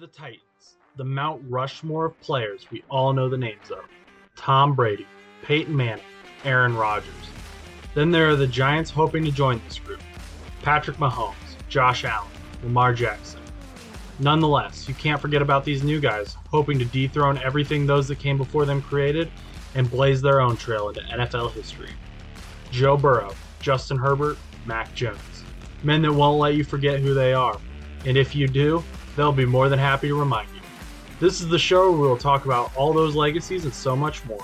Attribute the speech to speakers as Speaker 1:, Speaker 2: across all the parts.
Speaker 1: the Titans, the Mount Rushmore of players we all know the names of Tom Brady, Peyton Manning, Aaron Rodgers. Then there are the Giants hoping to join this group Patrick Mahomes, Josh Allen, Lamar Jackson. Nonetheless, you can't forget about these new guys hoping to dethrone everything those that came before them created and blaze their own trail into NFL history. Joe Burrow, Justin Herbert, Mac Jones. Men that won't let you forget who they are. And if you do, they'll be more than happy to remind you. This is the show where we'll talk about all those legacies and so much more.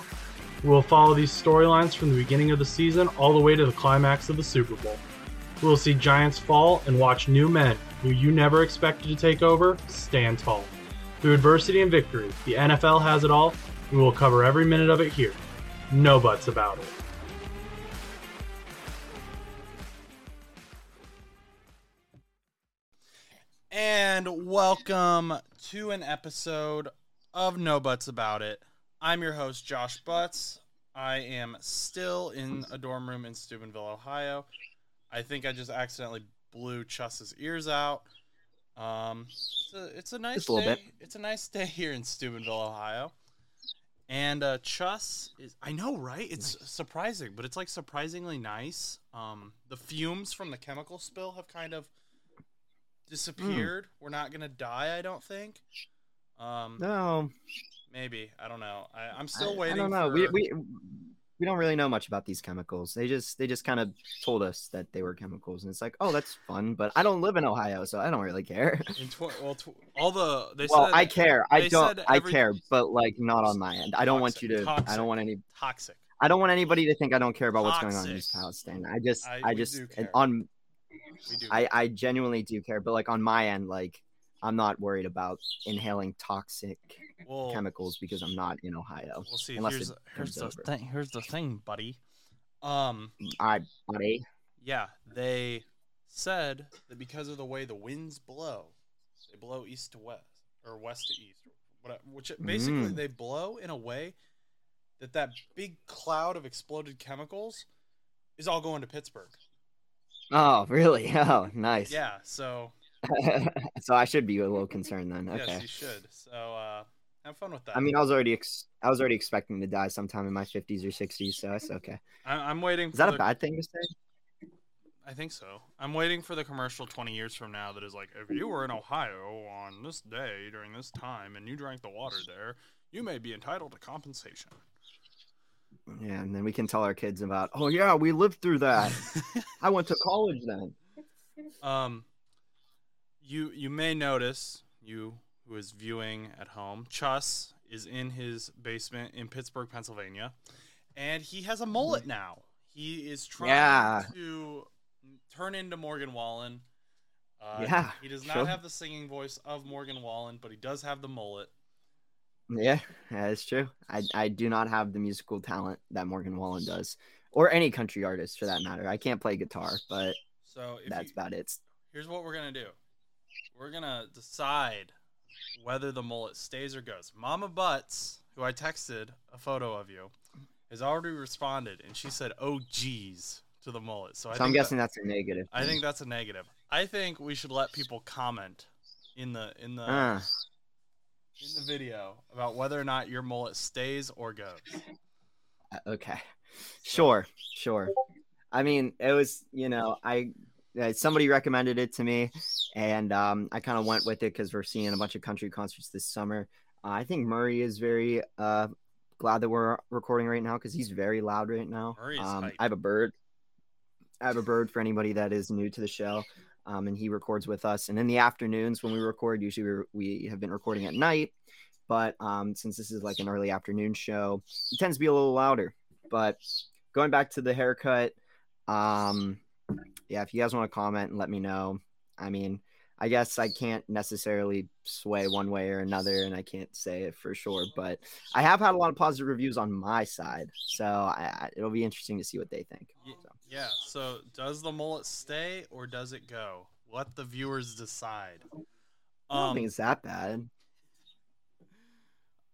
Speaker 1: We'll follow these storylines from the beginning of the season all the way to the climax of the Super Bowl. We'll see giants fall and watch new men who you never expected to take over stand tall. Through adversity and victory, the NFL has it all, and we'll cover every minute of it here. No buts about it.
Speaker 2: And welcome to an episode of No Butts About It. I'm your host, Josh Butts. I am still in a dorm room in Steubenville, Ohio. I think I just accidentally blew Chus's ears out. Um, it's a, it's a nice
Speaker 3: a
Speaker 2: day. It's a nice day here in Steubenville, Ohio. And uh, Chus is, I know, right? It's surprising, but it's like surprisingly nice. Um, the fumes from the chemical spill have kind of disappeared. We're not gonna die, I don't think. Um,
Speaker 3: No,
Speaker 2: maybe I don't know. I, I'm
Speaker 3: I,
Speaker 2: still
Speaker 3: I
Speaker 2: waiting.
Speaker 3: don't know.
Speaker 2: For,
Speaker 3: We, we we don't really know much about these chemicals. They just they just kind of told us that they were chemicals, and it's like, oh, that's fun. But I don't live in Ohio, so I don't really care.
Speaker 2: tw- well, tw- all the they
Speaker 3: well,
Speaker 2: said
Speaker 3: I care. I don't.
Speaker 2: said
Speaker 3: I care, but like not on my end. I don't want you
Speaker 2: Toxic,
Speaker 3: to. I don't want any.
Speaker 2: toxic.
Speaker 3: I don't want anybody to think I don't care about what's going on in Palestine. I just,
Speaker 2: I-
Speaker 3: I, just,
Speaker 2: do
Speaker 3: and
Speaker 2: care.
Speaker 3: on,
Speaker 2: We do.
Speaker 3: I, I genuinely do care. But like on my end, like I'm not worried about inhaling toxic
Speaker 2: well,
Speaker 3: chemicals because I'm not in Ohio.
Speaker 2: we'll see. Here's here's the
Speaker 3: over.
Speaker 2: thing. Here's the thing, buddy. Um,
Speaker 3: I buddy.
Speaker 2: yeah, they said that because of the way the winds blow, they blow east to west or west to east, whatever, which basically
Speaker 3: Mm.
Speaker 2: they blow in a way that that big cloud of exploded chemicals is all going to Pittsburgh.
Speaker 3: Oh, really? Oh, nice.
Speaker 2: Yeah, so
Speaker 3: so I should be a little concerned then. Okay.
Speaker 2: yes, you should. So uh, have fun with that.
Speaker 3: I mean, I was already ex- I was already expecting to die sometime in my 50s or 60s, so it's okay.
Speaker 2: I- I'm waiting.
Speaker 3: Is that
Speaker 2: for
Speaker 3: a bad thing to say?
Speaker 2: I think so. I'm waiting for the commercial 20 years from now that is like, if you were in Ohio on this day during this time and you drank the water there, you may be entitled to compensation.
Speaker 3: Yeah, and then we can tell our kids about, oh yeah, we lived through that. I went to college then.
Speaker 2: um, you you may notice you who is viewing at home, Chus is in his basement in Pittsburgh, Pennsylvania, and he has a mullet now. He is trying
Speaker 3: Yeah.
Speaker 2: to turn into Morgan Wallen. Uh,
Speaker 3: Yeah,
Speaker 2: he does not
Speaker 3: sure.
Speaker 2: have the singing voice of Morgan Wallen, but he does have the mullet.
Speaker 3: Yeah, that's true. I I do not have the musical talent that Morgan Wallen does, or any country artist for that matter. I can't play guitar, but
Speaker 2: So if
Speaker 3: that's
Speaker 2: you,
Speaker 3: about it.
Speaker 2: here's what we're gonna do. We're gonna decide whether the mullet stays or goes. Mama Butts, who I texted a photo of you, has already responded, and she said, "Oh geez" to the mullet. So I
Speaker 3: So I'm
Speaker 2: think that-
Speaker 3: guessing that's a negative.
Speaker 2: I think that's a negative. I think we should let people comment in the in the
Speaker 3: Ah.
Speaker 2: In the video about whether or not your mullet stays or goes.
Speaker 3: Uh, Okay. Sure, sure. I mean, it was, you know, I uh, somebody recommended it to me, and um, I kind of went with it because we're seeing a bunch of country concerts this summer. Uh, I think Murray is very uh, glad that we're recording right now because he's very loud right now. Um. I have a bird. I have a bird for anybody that is new to the show, um, and he records with us. And in the afternoons when we record, usually we have been recording at night, but um, since this is like an early afternoon show, he tends to be a little louder. But going back to the haircut, um, yeah, if you guys want to comment and let me know, I mean, I guess I can't necessarily sway one way or another, and I can't say it for sure, but I have had a lot of positive reviews on my side, so I, I, it'll be interesting to see what they think. So.
Speaker 2: Yeah. So does the mullet stay or does it go? Let the viewers decide.
Speaker 3: I don't
Speaker 2: Um,
Speaker 3: think it's that bad.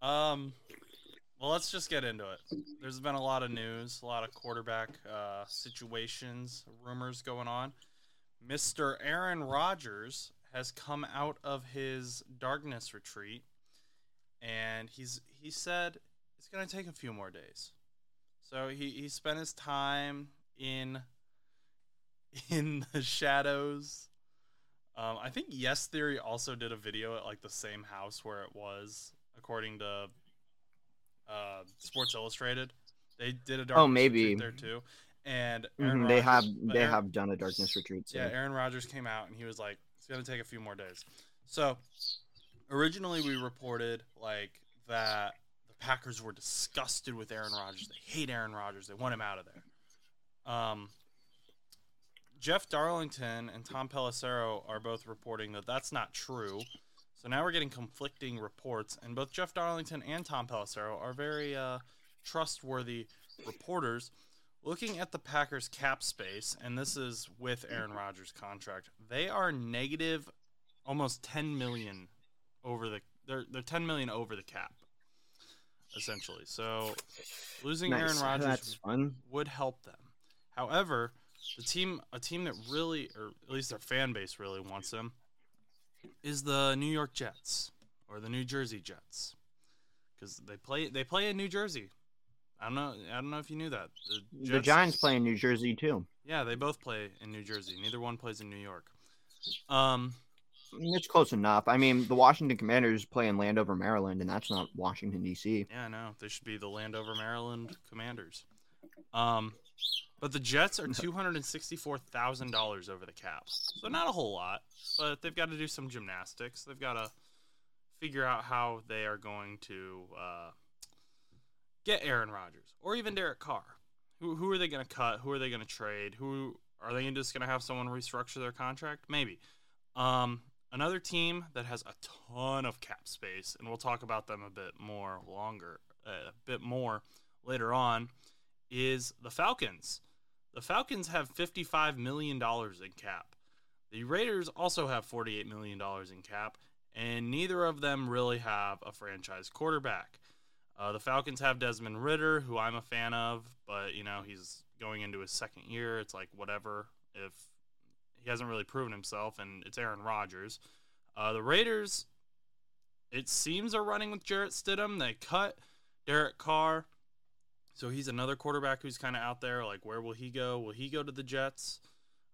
Speaker 2: um, well, let's just get into it. There's been a lot of news, a lot of quarterback uh, situations, rumors going on. Mr. Aaron Rodgers has come out of his darkness retreat, and he's he said it's gonna take a few more days. So he he spent his time in in the shadows. Um, I think Yes Theory also did a video at like the same house where it was, according to uh, Sports Illustrated. They did a dark
Speaker 3: Oh, maybe.
Speaker 2: there too. And
Speaker 3: Mhm, they have they
Speaker 2: Aaron-
Speaker 3: have done a darkness retreat. So.
Speaker 2: yeah, Aaron Rodgers came out and he was like, "It's gonna take a few more days." So, originally we reported like that the Packers were disgusted with Aaron Rodgers. They hate Aaron Rodgers. They want him out of there. Um, Jeff Darlington and Tom Pelissero are both reporting that that's not true. So now we're getting conflicting reports, and both Jeff Darlington and Tom Pelissero are very uh, trustworthy reporters. Looking at the Packers cap space, and this is with Aaron Rodgers' contract, they are negative almost 10 million over the they're they're 10 million over the cap essentially. So losing Aaron Rodgers would help them. However, the team a team that really or at least their fan base really wants him is the New York Jets or the New Jersey Jets. Cuz they play they play in New Jersey. I don't know I don't know if you knew that. The,
Speaker 3: The Giants play in New Jersey too.
Speaker 2: Yeah, they both play in New Jersey. Neither one plays in New York. Um
Speaker 3: It's close enough. I mean, the Washington Commanders play in Landover, Maryland, and that's not Washington D.C.
Speaker 2: Yeah, I know. They should be the Landover, Maryland Commanders. Um, but the Jets are two hundred and sixty-four thousand dollars over the cap, so not a whole lot. But they've got to do some gymnastics. They've got to figure out how they are going to uh, get Aaron Rodgers or even Derek Carr. Who who are they going to cut? Who are they going to trade? Who are they just going to have someone restructure their contract? Maybe. Um, another team that has a ton of cap space, and we'll talk about them a bit more longer, uh, a bit more later on, is the Falcons. The Falcons have $55 million in cap. The Raiders also have $48 million in cap, and neither of them really have a franchise quarterback. Uh, the Falcons have Desmond Ridder, who I'm a fan of, but you know he's going into his second year. It's like whatever if he hasn't really proven himself, and it's Aaron Rodgers. Uh, the Raiders, it seems, are running with Jarrett Stidham. They cut Derek Carr, so he's another quarterback who's kind of out there. Like, where will he go? Will he go to the Jets?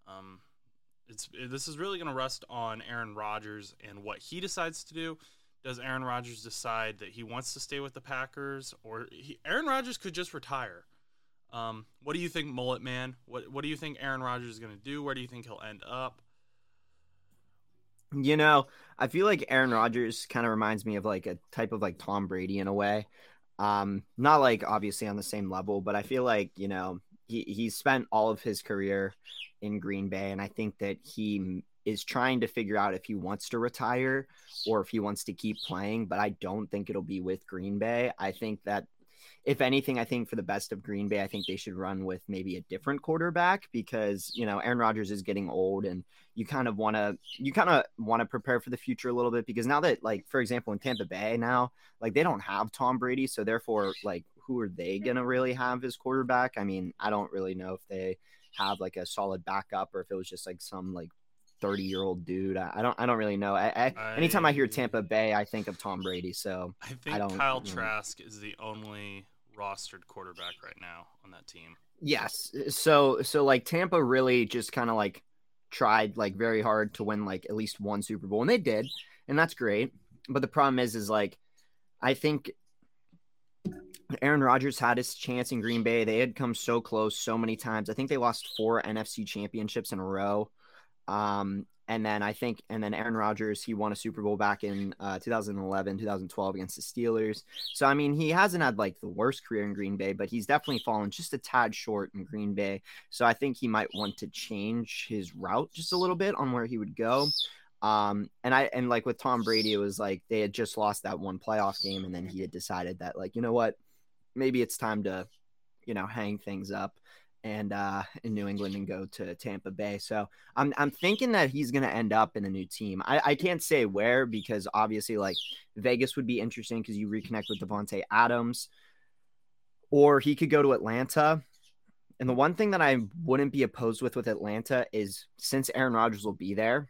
Speaker 2: Um, it's this is really going to rest on Aaron Rodgers and what he decides to do. Does Aaron Rodgers decide that he wants to stay with the Packers, or he, Aaron Rodgers could just retire? Um, what do you think, Mullet Man? What What do you think Aaron Rodgers is going to do? Where do you think he'll end up?
Speaker 3: You know, I feel like Aaron Rodgers kind of reminds me of like a type of like Tom Brady in a way. Um, not like obviously on the same level, but I feel like, you know, he he spent all of his career in Green Bay and I think that he is trying to figure out if he wants to retire or if he wants to keep playing, but I don't think it'll be with Green Bay. I think that if anything, I think for the best of Green Bay, I think they should run with maybe a different quarterback because, you know, Aaron Rodgers is getting old and you kind of want to you kind of want to prepare for the future a little bit because now that like for example in Tampa Bay now like they don't have Tom Brady so therefore like who are they going to really have as quarterback I mean I don't really know if they have like a solid backup or if it was just like some like 30 year old dude I, I don't I don't really know I, I anytime I hear Tampa Bay I think of Tom Brady so
Speaker 2: I think
Speaker 3: don't-
Speaker 2: Kyle
Speaker 3: you know.
Speaker 2: Trask is the only rostered quarterback right now on that team.
Speaker 3: Yes. So so like Tampa really just kind of like tried like very hard to win like at least one Super Bowl and they did and that's great. But the problem is is like I think Aaron Rodgers had his chance in Green Bay. They had come so close so many times. I think they lost four NFC championships in a row. Um and then I think, and then Aaron Rodgers, he won a Super Bowl back in uh, 2011, 2012 against the Steelers. So, I mean, he hasn't had like the worst career in Green Bay, but he's definitely fallen just a tad short in Green Bay. So, I think he might want to change his route just a little bit on where he would go. Um, and I, and like with Tom Brady, it was like they had just lost that one playoff game, and then he had decided that, like, you know what, maybe it's time to, you know, hang things up and uh in New England and go to Tampa Bay. So I'm I'm thinking that he's gonna end up in a new team. I, I can't say where because obviously like Vegas would be interesting because you reconnect with Davante Adams, or he could go to Atlanta. And the one thing that I wouldn't be opposed with with Atlanta is since Aaron Rodgers will be there,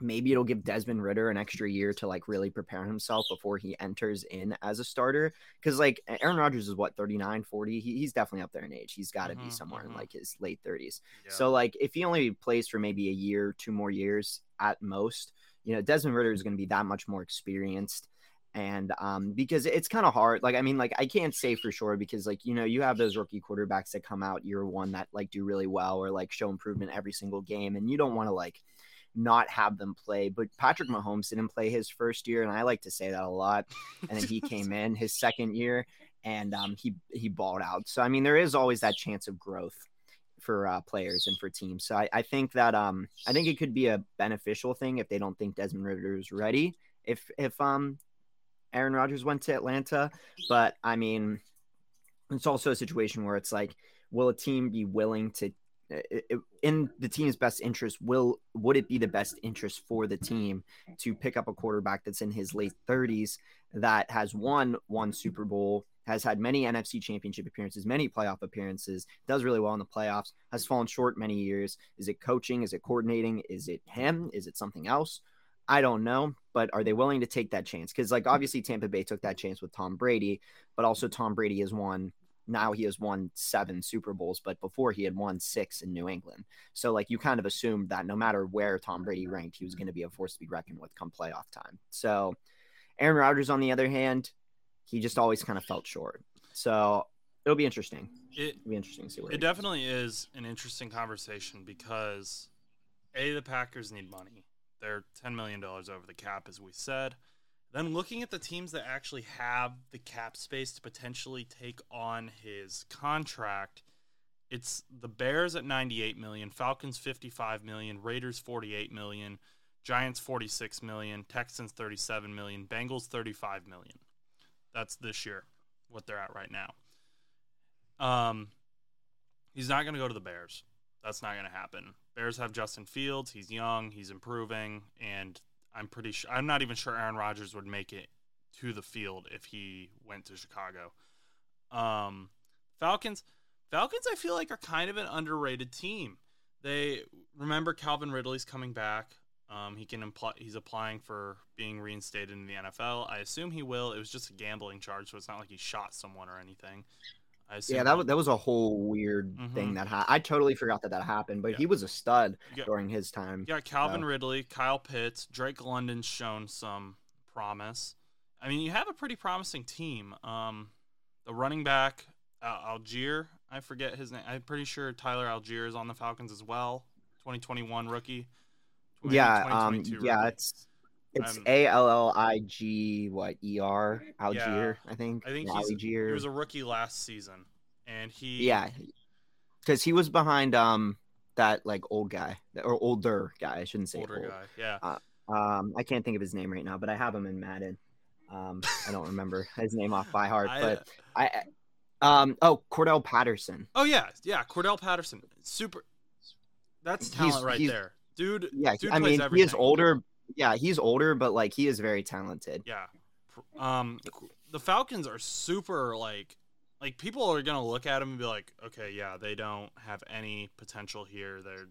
Speaker 3: maybe it'll give Desmond Ridder an extra year to like really prepare himself before he enters in as a starter. Cause like Aaron Rodgers is what 39, 40. He, he's definitely up there in age. He's got to
Speaker 2: Mhm,
Speaker 3: be somewhere
Speaker 2: mhm.
Speaker 3: in like his late 30s.
Speaker 2: Yeah.
Speaker 3: So like if he only plays for maybe a year, two more years at most, you know, Desmond Ridder is going to be that much more experienced. And um, because it's kind of hard, like I mean, like I can't say for sure because like you know you have those rookie quarterbacks that come out year one that like do really well or like show improvement every single game, and you don't want to like not have them play. But Patrick Mahomes didn't play his first year, and I like to say that a lot. And then he came in his second year, and um, he he balled out. So I mean, there is always that chance of growth for uh, players and for teams. So I, I think that um I think it could be a beneficial thing if they don't think Desmond Ridder is ready. If if um Aaron Rodgers went to Atlanta, but I mean it's also a situation where it's like, will a team be willing to in the team's best interest will would it be the best interest for the team to pick up a quarterback that's in his late 30s that has won one Super Bowl, has had many NFC championship appearances, many playoff appearances, does really well in the playoffs, has fallen short many years. Is it coaching? Is it coordinating? Is it him? Is it something else? I don't know, but are they willing to take that chance? Because, like, obviously, Tampa Bay took that chance with Tom Brady, but also Tom Brady has won. Now he has won seven Super Bowls, but before he had won six in New England. So, like, you kind of assumed that no matter where Tom Brady ranked, he was going to be a force to be reckoned with come playoff time. So, Aaron Rodgers, on the other hand, he just always kind of felt short. So, it'll be interesting.
Speaker 2: it
Speaker 3: It'll be interesting to see where
Speaker 2: it
Speaker 3: he goes.
Speaker 2: definitely is an interesting conversation because a the Packers need money. They're ten million dollars over the cap, as we said. Then looking at the teams that actually have the cap space to potentially take on his contract, it's the Bears at 98 million, Falcons 55 million, Raiders 48 million, Giants 46 million, Texans 37 million, Bengals 35 million. That's this year what they're at right now. Um he's not going to go to the Bears. That's not going to happen. Bears have Justin Fields, he's young, he's improving and I'm pretty sure I'm not even sure Aaron Rodgers would make it to the field if he went to Chicago. Um, Falcons, Falcons, I feel like are kind of an underrated team. They remember Calvin Ridley's coming back. Um, he can he's applying for being reinstated in the NFL. I assume he will. It was just a gambling charge, so it's not like he shot someone or anything.
Speaker 3: Yeah, that was, that was a whole weird
Speaker 2: Mhm.
Speaker 3: thing that ha- I totally forgot that that happened, but
Speaker 2: Yeah.
Speaker 3: he was a stud
Speaker 2: got-
Speaker 3: during his time.
Speaker 2: Yeah, Calvin
Speaker 3: So-
Speaker 2: Ridley, Kyle Pitts, Drake London's shown some promise. I mean, you have a pretty promising team. Um, the running back uh, Allgeier, I forget his name. I'm pretty sure Tyler Allgeier is on the Falcons as well. 2021 rookie. Maybe
Speaker 3: yeah, um,
Speaker 2: 2022
Speaker 3: yeah,
Speaker 2: rookie.
Speaker 3: it's it's A L L I G what E R Algier, I think.
Speaker 2: I think
Speaker 3: Yeah,
Speaker 2: he's, he was a rookie last season, and he
Speaker 3: yeah, because he was behind um that like old guy or older guy. I shouldn't say
Speaker 2: older
Speaker 3: old.
Speaker 2: guy. Yeah,
Speaker 3: Um, I can't think of his name right now, but I have him in Madden. Um, I don't remember his name off by heart,
Speaker 2: I-
Speaker 3: but I, um, oh Cordell Patterson.
Speaker 2: oh yeah, yeah. Cordell Patterson, super. That's
Speaker 3: He's-
Speaker 2: talent right
Speaker 3: he's-
Speaker 2: there, dude.
Speaker 3: Yeah,
Speaker 2: dude
Speaker 3: I mean
Speaker 2: everything.
Speaker 3: he is older. Yeah, he's older, but like he is very talented.
Speaker 2: Yeah. Um, the Falcons are super like, like people are gonna look at him and be like, okay, yeah, they don't have any potential here. They're,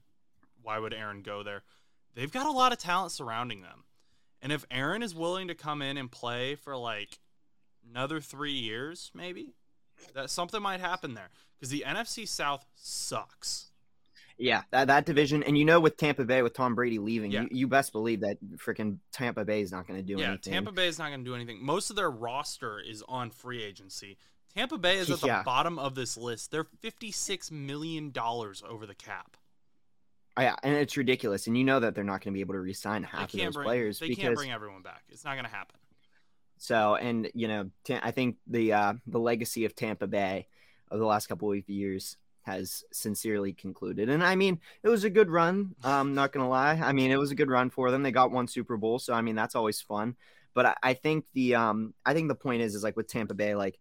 Speaker 2: why would Aaron go there? They've got a lot of talent surrounding them, and if Aaron is willing to come in and play for like another three years, maybe that something might happen there because the NFC South sucks.
Speaker 3: Yeah, that, that division, and you know, with Tampa Bay, with Tom Brady leaving,
Speaker 2: Yeah.
Speaker 3: you, you best believe that freaking Tampa Bay is not going to do
Speaker 2: yeah,
Speaker 3: anything.
Speaker 2: Tampa Bay is not going to do anything. Most of their roster is on free agency. Tampa Bay is at the
Speaker 3: Yeah.
Speaker 2: bottom of this list. They're fifty-six million dollars over the cap.
Speaker 3: Oh, yeah, and it's ridiculous, and you know that they're not going to be able to re-sign half of those
Speaker 2: bring.
Speaker 3: players
Speaker 2: They
Speaker 3: because
Speaker 2: can't bring everyone back. It's not going to happen.
Speaker 3: so, and you know, I think the uh, the legacy of Tampa Bay of the last couple of years has sincerely concluded, and I mean, it was a good run. I'm not going to lie. I mean, it was a good run for them. They got one Super Bowl, so I mean, that's always fun. But I, I think the um, I think the point is, is like with Tampa Bay, like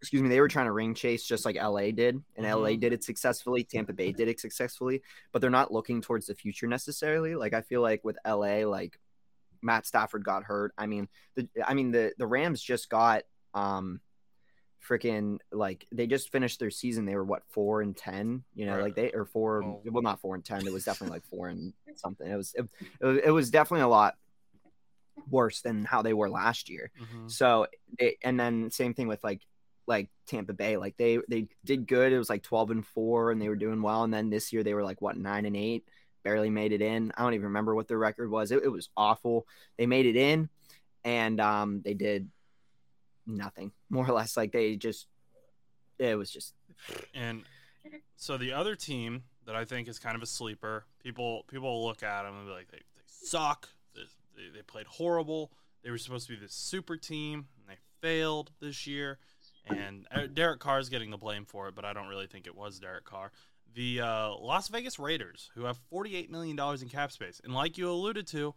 Speaker 3: excuse me, they were trying to ring chase just like LA did, and LA
Speaker 2: Mhm.
Speaker 3: did it successfully. Tampa Bay did it successfully, but they're not looking towards the future necessarily. Like I feel like with LA, like Matt Stafford got hurt. I mean, the I mean the the Rams just got um freaking like they just finished their season. They were what four and ten, you know,
Speaker 2: Right.
Speaker 3: like they or four.
Speaker 2: Oh.
Speaker 3: Well, not four and ten. It was definitely like four and something. It was it, it was- it was definitely a lot worse than how they were last year.
Speaker 2: Mhm.
Speaker 3: So it, and then same thing with like like Tampa Bay. Like they they did good. It was like twelve and four, and they were doing well. And then this year they were like what nine and eight, barely made it in. I don't even remember what their record was. It, it was awful. They made it in, and um they did nothing more or less. Like they just it was just
Speaker 2: And so the other team that I think is kind of a sleeper, people people look at them and be like, they, they suck. They, they, played horrible. They were supposed to be this super team, and they failed this year. And uh, Derek Carr is getting the blame for it, but I don't really think it was Derek Carr. The uh, Las Vegas Raiders, who have $48 million in cap space. And like you alluded to,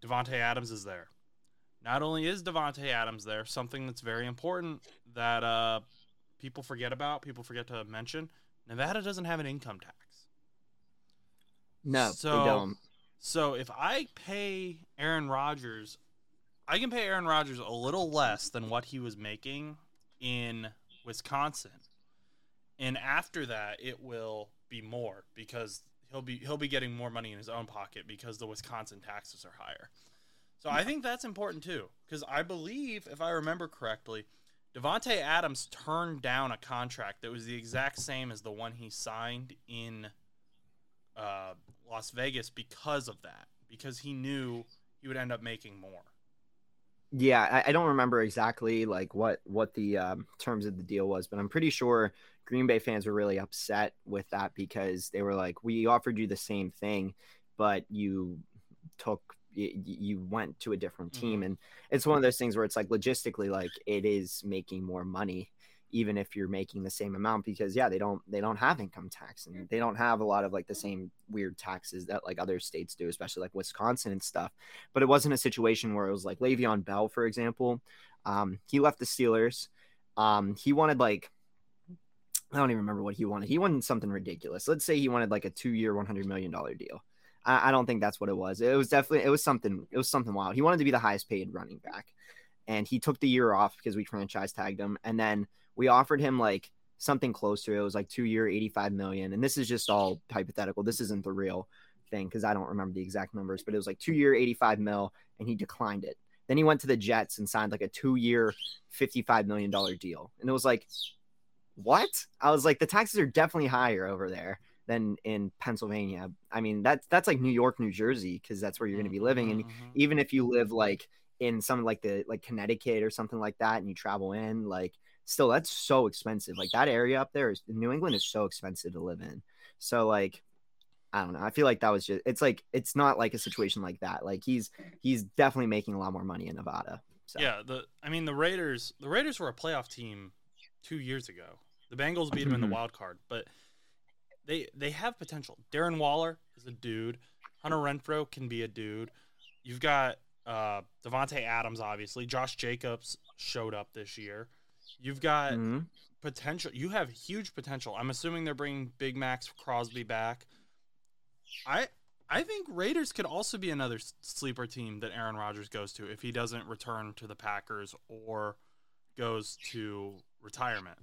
Speaker 2: Davante Adams is there. Not only is Davante Adams there, something that's very important that uh, people forget about, people forget to mention, Nevada doesn't have an income tax.
Speaker 3: no,
Speaker 2: So-
Speaker 3: they don't.
Speaker 2: So if I pay Aaron Rodgers, I can pay Aaron Rodgers a little less than what he was making in Wisconsin. And after that it will be more because he'll be he'll be getting more money in his own pocket because the Wisconsin taxes are higher. So I think that's important too cuz I believe if I remember correctly, Davante Adams turned down a contract that was the exact same as the one he signed in uh, Las Vegas because of that, because he knew he would end up making more.
Speaker 3: Yeah, I, I don't remember exactly like what what the um, terms of the deal was, but I'm pretty sure Green Bay fans were really upset with that because they were like, "We offered you the same thing, but you took you went to a different team." And it's one of those things where it's like logistically, like it is making more money, even if you're making the same amount because yeah, they don't they don't have income tax and they don't have a lot of like the same weird taxes that like other states do, especially like Wisconsin and stuff but it wasn't a situation where it was like Le'Veon Bell, for example. Um, he left the Steelers. Um, he wanted like I don't even remember what he wanted. He wanted something ridiculous. Let's say he wanted like a two-year, one hundred million dollar deal. I, I don't think that's what it was. It was definitely it was something. It was something wild. He wanted to be the highest paid running back, and he took the year off because we franchise tagged him, and then we offered him like something close to it. Was like two year, eighty five million, and this is just all hypothetical. This isn't the real thing because I don't remember the exact numbers, but it was like two year, 85 mil, and he declined it. Then he went to the Jets and signed like a two year, $55 million deal. And it was like, what? I was like, the taxes are definitely higher over there than in Pennsylvania. I mean, that's that's like New York, New Jersey, because that's where you're going to be living. And
Speaker 2: Mhm.
Speaker 3: even if you live like in some like the like Connecticut or something like that, and you travel in, like still that's so expensive. Like that area up there is New England is so expensive to live in. So like I don't know. I feel like that was just it's like it's not like a situation like that. Like he's he's definitely making a lot more money in Nevada. So
Speaker 2: Yeah, the I mean the Raiders the Raiders were a playoff team two years ago. The Bengals beat them in
Speaker 3: Mhm.
Speaker 2: the wild card, but they they have potential. Darren Waller is a dude. Hunter Renfrow can be a dude. You've got uh Davante Adams, obviously. Josh Jacobs showed up this year. You've got
Speaker 3: Mhm.
Speaker 2: potential. You have huge potential. I'm assuming they're bringing Big Maxx Crosby back. I I think Raiders could also be another sleeper team that Aaron Rodgers goes to if he doesn't return to the Packers or goes to retirement.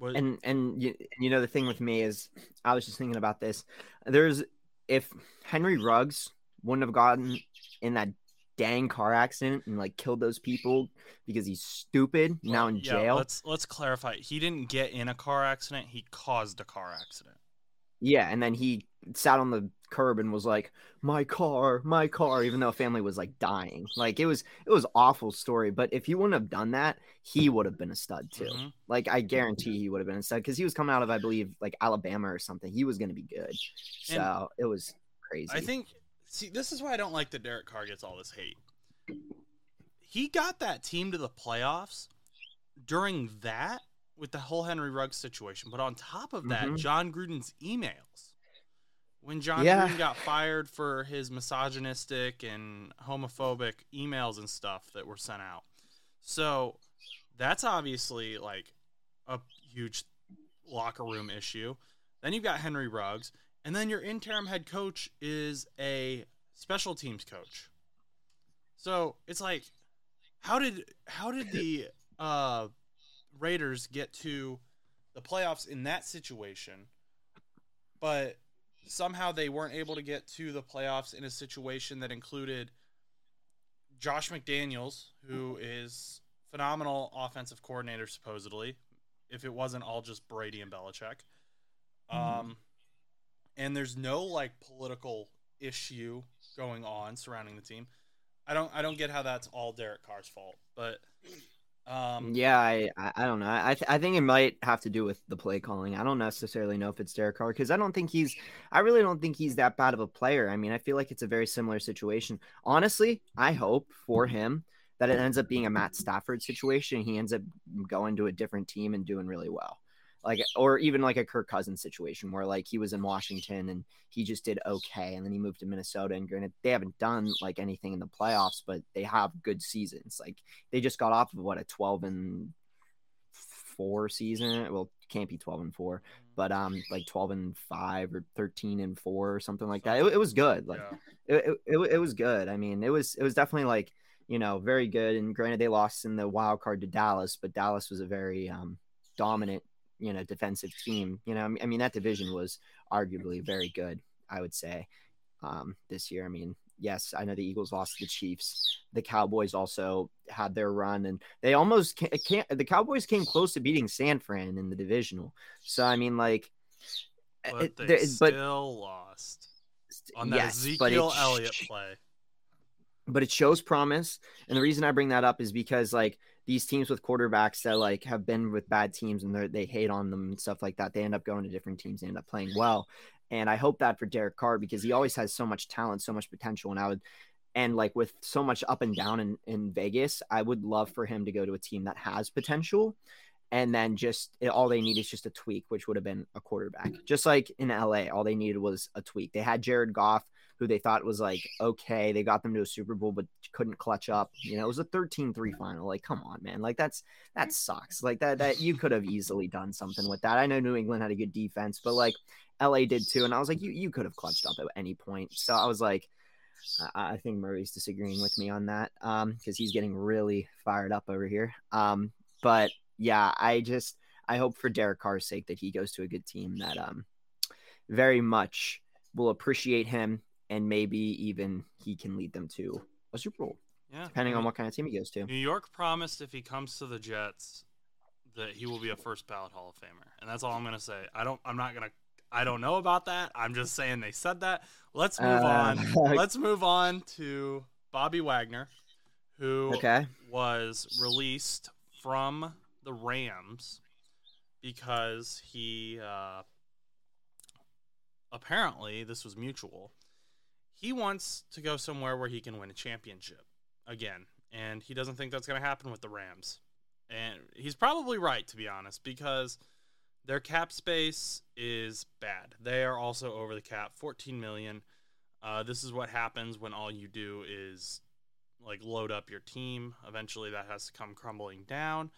Speaker 2: But
Speaker 3: and and you, you know the thing with me is I was just thinking about this. There's if Henry Ruggs wouldn't have gotten in that dang car accident and like killed those people because he's stupid now
Speaker 2: well,
Speaker 3: in
Speaker 2: yeah,
Speaker 3: jail.
Speaker 2: Let's let's clarify. He didn't get in a car accident. He caused a car accident.
Speaker 3: Yeah, and then he sat on the curb and was like, "My car, my car," even though family was like dying. Like it was, it was awful story. But if he wouldn't have done that, he would have been a stud too.
Speaker 2: Mhm.
Speaker 3: Like I guarantee he would have been a stud because he was coming out of, I believe, like Alabama or something. He was going to be good. So it was crazy.
Speaker 2: I think. See, this is why I don't like that Derek Carr gets all this hate. He got that team to the playoffs during that with the whole Henry Ruggs situation, but on top of that,
Speaker 3: Mhm.
Speaker 2: Jon Gruden's emails. When Jon
Speaker 3: Yeah.
Speaker 2: Gruden got fired for his misogynistic and homophobic emails and stuff that were sent out. So that's obviously like a huge locker room issue. Then you've got Henry Ruggs, and then your interim head coach is a special teams coach. So it's like, how did how did the uh, Raiders get to the playoffs in that situation, but somehow they weren't able to get to the playoffs in a situation that included Josh McDaniels, who is phenomenal offensive coordinator supposedly, if it wasn't all just Brady and Belichick. Um, and there's no like political issue going on surrounding the team. I don't I don't get how that's all Derek Carr's fault, but um,
Speaker 3: yeah, I I don't know. I th- I think it might have to do with the play calling. I don't necessarily know if it's Derek Carr because I don't think he's. I really don't think he's that bad of a player. I mean, I feel like it's a very similar situation. Honestly, I hope for him that it ends up being a Matt Stafford situation. He ends up going to a different team and doing really well. Like, or even like a Kirk Cousins situation where like he was in Washington and he just did okay. And then he moved to Minnesota. And granted, they haven't done like anything in the playoffs, but they have good seasons. Like, they just got off of what a 12 and four season. Well, can't be 12 and four, but um, like 12 and five or 13 and four or something like that. It, it was good. Like,
Speaker 2: yeah.
Speaker 3: it, it, it, it was good. I mean, it was it was definitely like you know very good. And granted, they lost in the wild card to Dallas, but Dallas was a very um, dominant you know defensive team. You know, I mean that division was arguably very good. I would say um, this year. I mean, yes, I know the Eagles lost to the Chiefs. The Cowboys also had their run, and they almost can't. can't the Cowboys came close to beating San Fran in the divisional. So I mean, like,
Speaker 2: but
Speaker 3: it-
Speaker 2: they
Speaker 3: there- but
Speaker 2: still lost on that
Speaker 3: yes,
Speaker 2: Ezekiel Elliott play.
Speaker 3: but it shows promise. And the reason I bring that up is because like these teams with quarterbacks that like have been with bad teams and they they hate on them and stuff like that, they end up going to different teams, they end up playing well. And I hope that for Derek Carr because he always has so much talent, so much potential. And I would and like with so much up and down in, in Vegas, I would love for him to go to a team that has potential. And then just all they need is just a tweak, which would have been a quarterback. Just like in LA, all they needed was a tweak. They had Jared Goff, who they thought was like okay. They got them to a Super Bowl, but couldn't clutch up. You know, it was a 13-3 final. Like, come on, man. Like that's that sucks. Like that that you could have easily done something with that. I know New England had a good defense, but like LA did too. And I was like, you you could have clutched up at any point. So I was like, I, think Murray's disagreeing with me on that. Um, because he's getting really fired up over here. Um, but yeah, I just I hope for Derek Carr's sake that he goes to a good team that um very much will appreciate him and maybe even he can lead them to a Super Bowl,
Speaker 2: Yeah,
Speaker 3: depending on what kind of team he goes to.
Speaker 2: New York promised if he comes to the Jets that he will be a first ballot Hall of Famer, and that's all I'm gonna say. I don't. I'm not gonna. I don't know about that. I'm just saying they said that. Let's move on.
Speaker 3: Uh,
Speaker 2: Let's move on to Bobby Wagner, who
Speaker 3: okay.
Speaker 2: was released from the Rams because he uh, apparently this was mutual. He wants to go somewhere where he can win a championship again, and he doesn't think that's going to happen with the Rams. And he's probably right to be honest because their cap space is bad. They are also over the cap, 14 million. Uh, this is what happens when all you do is like load up your team. Eventually, that has to come crumbling down.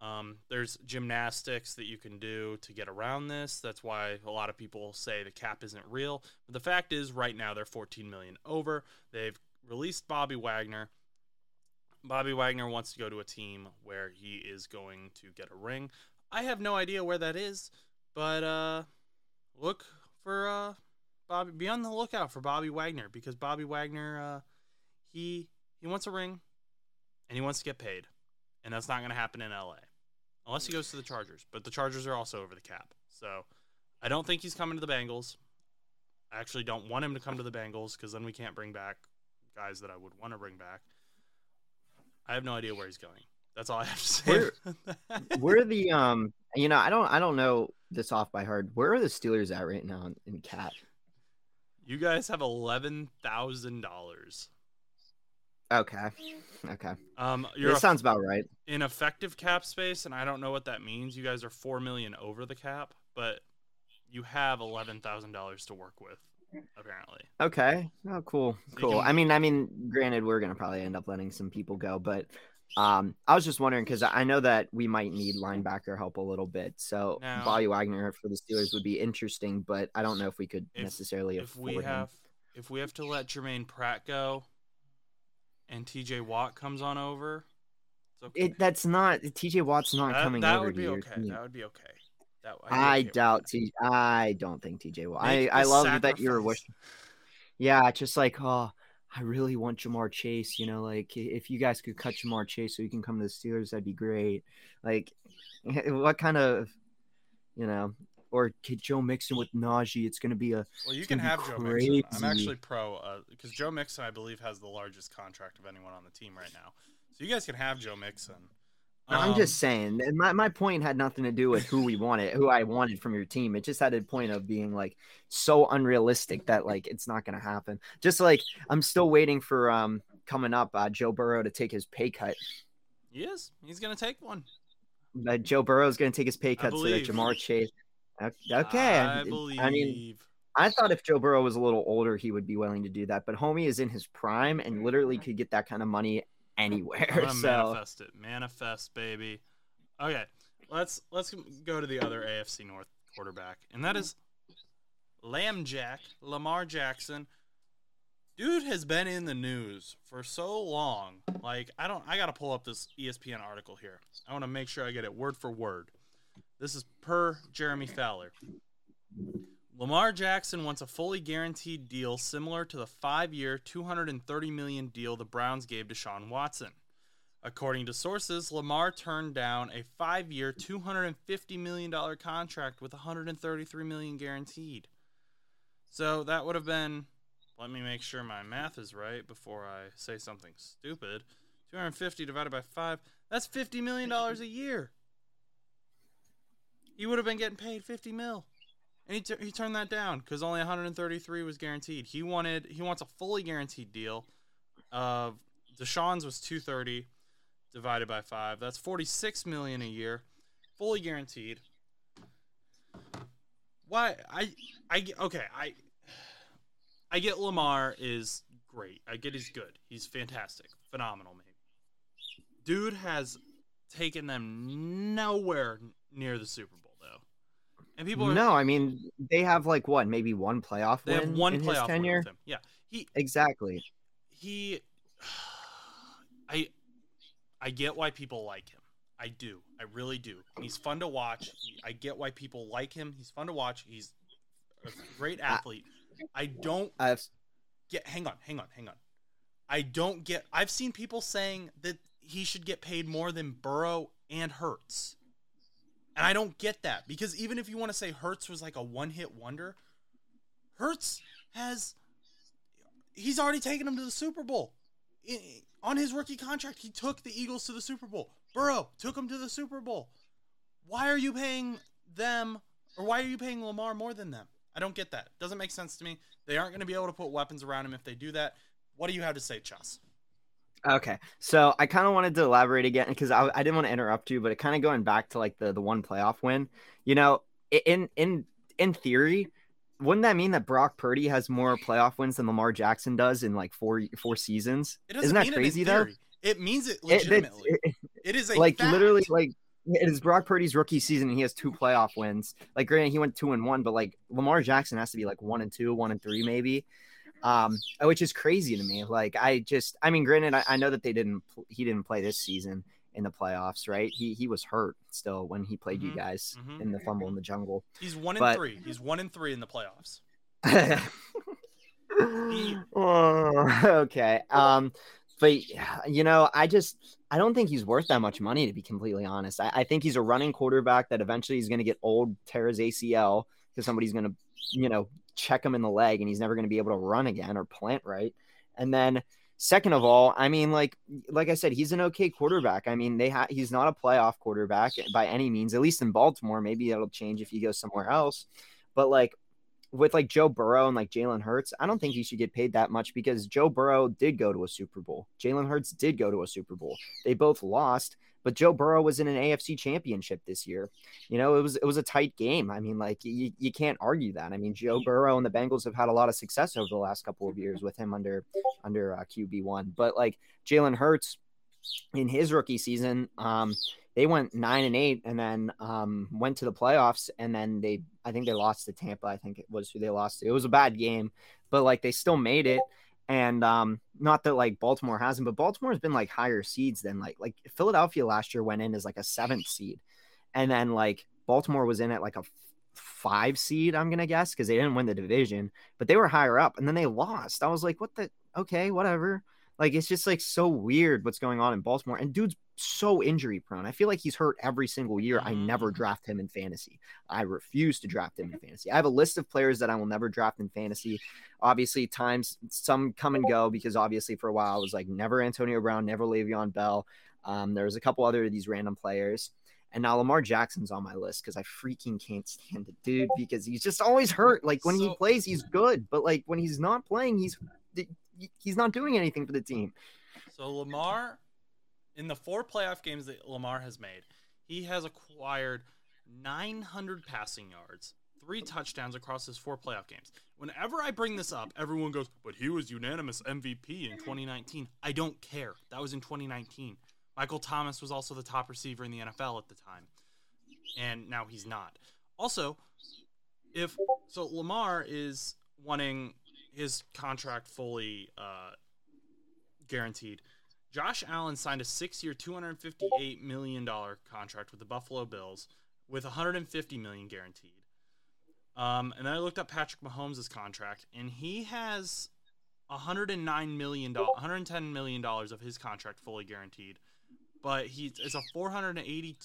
Speaker 2: Um, there's gymnastics that you can do to get around this. That's why a lot of people say the cap isn't real. But the fact is, right now they're 14 million over. They've released Bobby Wagner. Bobby Wagner wants to go to a team where he is going to get a ring. I have no idea where that is, but uh, look for uh, Bobby. Be on the lookout for Bobby Wagner because Bobby Wagner, uh, he he wants a ring, and he wants to get paid, and that's not going to happen in LA unless he goes to the Chargers. But the Chargers are also over the cap, so I don't think he's coming to the Bengals. I actually don't want him to come to the Bengals because then we can't bring back guys that I would want to bring back. I have no idea where he's going. That's all I have to say.
Speaker 3: Where- the um you know, I don't I don't know this off by heart. Where are the Steelers at right now in, in cap?
Speaker 2: you guys have eleven thousand dollars.
Speaker 3: Okay. Okay.
Speaker 2: Um,
Speaker 3: That
Speaker 2: a-
Speaker 3: sounds about right.
Speaker 2: in effective cap space, and I don't know what that means. You guys are four million over the cap, but you have eleven thousand dollars to work with, apparently.
Speaker 3: Okay. Oh, cool.
Speaker 2: So
Speaker 3: Cool.
Speaker 2: can-
Speaker 3: I mean, I mean, granted, we're gonna probably end up letting some people go, but um, I was just wondering because I know that we might need linebacker help a little bit. So
Speaker 2: Now-
Speaker 3: Bobby Wagner for the Steelers would be interesting, but I don't know if we could
Speaker 2: If-
Speaker 3: necessarily
Speaker 2: If
Speaker 3: afford
Speaker 2: we
Speaker 3: him.
Speaker 2: have, if we have to let Germaine Pratt go, and T.J. Watt comes on over, okay.
Speaker 3: It, that's not TJ Watt's not
Speaker 2: that,
Speaker 3: coming
Speaker 2: that
Speaker 3: over
Speaker 2: would okay. That would be okay. That I'd be
Speaker 3: I
Speaker 2: okay with
Speaker 3: doubt. T. I don't think TJ Watt. I
Speaker 2: Make
Speaker 3: I love that you're wishing. Yeah, just like oh, I really want Ja'Marr Chase. You know, like if you guys could cut Ja'Marr Chase so he can come to the Steelers, that'd be great. Like, what kind of, you know, or Joe Mixon with Najee? It's gonna be a
Speaker 2: Well, you can have Joe Mixon. I'm actually pro because Joe Mixon, I believe, has the largest contract of anyone on the team right now. So you guys can have Joe Mixon.
Speaker 3: I'm
Speaker 2: Um,
Speaker 3: just saying. My my point had nothing to do with who we wanted, who I wanted from your team. It just had a point of being like so unrealistic that like it's not gonna happen. Just like I'm still waiting for um coming up uh, Joe Burrow to take his pay cut.
Speaker 2: He is. He's gonna take one.
Speaker 3: That Joe Burrow is gonna take his pay cut so that. Ja'Marr Chase. Okay,
Speaker 2: I believe.
Speaker 3: I mean, I thought if Joe Burrow was a little older, he would be willing to do that. But homie is in his prime and literally could get that kind of money anywhere. So
Speaker 2: manifest it. Manifest, baby. Okay, let's let's go to the other AFC North quarterback, and that is Lamb Jack Lamar Jackson. Dude has been in the news for so long. Like I don't. I gotta pull up this ESPN article here. I want to make sure I get it word for word. This is per Jeremy Fowler. Lamar Jackson wants a fully guaranteed deal similar to the five-year, 230 million deal the Browns gave to Sean Watson. According to sources, Lamar turned down a five-year, 250 million dollar contract with $133 million guaranteed. So that would have been. Let me make sure my math is right before I say something stupid. 250 divided by five. That's 50 million dollars a year. He would have been getting paid 50 mil. And he, tur he turned that down because only 133 was guaranteed. He wanted he wants a fully guaranteed deal. Of Deshaun's was 230 divided by five. That's 46 million a year, fully guaranteed. Why I I okay I I get Lamar is great. I get he's good. He's fantastic, phenomenal. Maybe dude has taken them nowhere near the Super Bowl and people are
Speaker 3: no, I mean they have like what, maybe one playoff
Speaker 2: they
Speaker 3: win
Speaker 2: have one
Speaker 3: in his
Speaker 2: playoff win
Speaker 3: tenure.
Speaker 2: him. Yeah, he
Speaker 3: Exactly.
Speaker 2: he I I get why people like him. I do. I really do. He's fun to watch. I get why people like him. He's fun to watch. He's a great athlete. I don't
Speaker 3: I've
Speaker 2: get hang on, hang on, hang on. I don't get I've seen people saying that he should get paid more than Burrow and Hurts. And I don't get that because even if you want to say Hurts was like a one-hit wonder, Hurts has he's already taken him to the Super Bowl. On his rookie contract, he took the Eagles to the Super Bowl. Burrow took him to the Super Bowl. Why are you paying them or why are you paying Lamar more than them? I don't get that. Doesn't make sense to me. They aren't going to be able to put weapons around him if they do that. What do you have to say, Chus?
Speaker 3: Okay, so I kind of wanted to elaborate again because I, I didn't want to interrupt you, but it kind of going back to like the the one playoff win. You know, in in in theory, wouldn't that mean that Brock Purdy has more playoff wins than Lamar Jackson does in like four four seasons?
Speaker 2: It
Speaker 3: Isn't that crazy
Speaker 2: it
Speaker 3: though?
Speaker 2: It means it
Speaker 3: It- it's-
Speaker 2: legitimately.
Speaker 3: it-
Speaker 2: it is a
Speaker 3: like
Speaker 2: fact.
Speaker 3: literally, like it is Brock Purdy's rookie season, and he has two playoff wins. Like, granted, he went two and one, but like Lamar Jackson has to be like one and two, one and three, maybe. Um, which is crazy to me. Like, I just, I mean, granted, I, I know that they didn't, he didn't play this season in the playoffs, right? He he was hurt still when he played you
Speaker 2: Mhm,
Speaker 3: guys
Speaker 2: mhm.
Speaker 3: in the fumble in the jungle.
Speaker 2: He's one in
Speaker 3: but-
Speaker 2: three. He's one in three in the playoffs.
Speaker 3: Oh, okay. Um, but you know, I just I don't think he's worth that much money to be completely honest. I, I think he's a running quarterback that eventually he's going to get old, tear his ACL because somebody's going to, you know, check him in the leg, and he's never going to be able to run again or plant right. And then second of all, I mean, like like I said, he's an okay quarterback. I mean, they ha- he's not a playoff quarterback by any means, at least in Baltimore. Maybe it'll change if he goes somewhere else. But like with like Joe Burrow and like Jalen Hurts, I don't think he should get paid that much because Joe Burrow did go to a Super Bowl. Jalen Hurts did go to a Super Bowl. They both lost, but Joe Burrow was in an AFC championship this year. You know, it was it was a tight game. I mean, like you, you can't argue that. I mean, Joe Burrow and the Bengals have had a lot of success over the last couple of years with him under under uh, QB one. But like Jalen Hurts in his rookie season, um, they went nine and eight, and then um, went to the playoffs, and then they I think they lost to Tampa. I think it was who they lost to. It was a bad game, but like they still made it. And um, not that like Baltimore hasn't, but Baltimore has been like higher seeds than like like Philadelphia last year went in as like a seventh seed, and then like Baltimore was in at like a five seed, I'm gonna guess, because they didn't win the division, but they were higher up, and then they lost. I was like, what the? Okay, whatever. Like it's just like so weird what's going on in Baltimore. And dude's so injury prone. I feel like he's hurt every single year. I never
Speaker 2: Mm.
Speaker 3: draft him in fantasy. I refuse to draft him in fantasy. I have a list of players that I will never draft in fantasy. Obviously, times some come and go because obviously for a while I was like never Antonio Brown, never Le'Veon Bell. Um, there was a couple other of these random players. And now Lamar Jackson's on my list because I freaking can't stand the dude because he's just always hurt. Like when he plays, he's good, but like when he's not playing, he's he's not doing anything for the team.
Speaker 2: So Lamar, in the four playoff games that Lamar has made, he has acquired 900 passing yards, three touchdowns across his four playoff games. Whenever I bring this up, everyone goes, "But he was unanimous MVP in 2019." I don't care. That was in 2019. Michael Thomas was also the top receiver in the NFL at the time, and now he's not. Also, if so, Lamar is wanting his contract fully uh, guaranteed. Josh Allen signed a six-year, two hundred fifty-eight million dollar contract with the Buffalo Bills, with one hundred and fifty million guaranteed. Um, and then I looked up Patrick Mahomes' contract, and he has one hundred and nine million dollars, one hundred and ten million dollars of his contract fully guaranteed, but he it's a four hundred and eighty,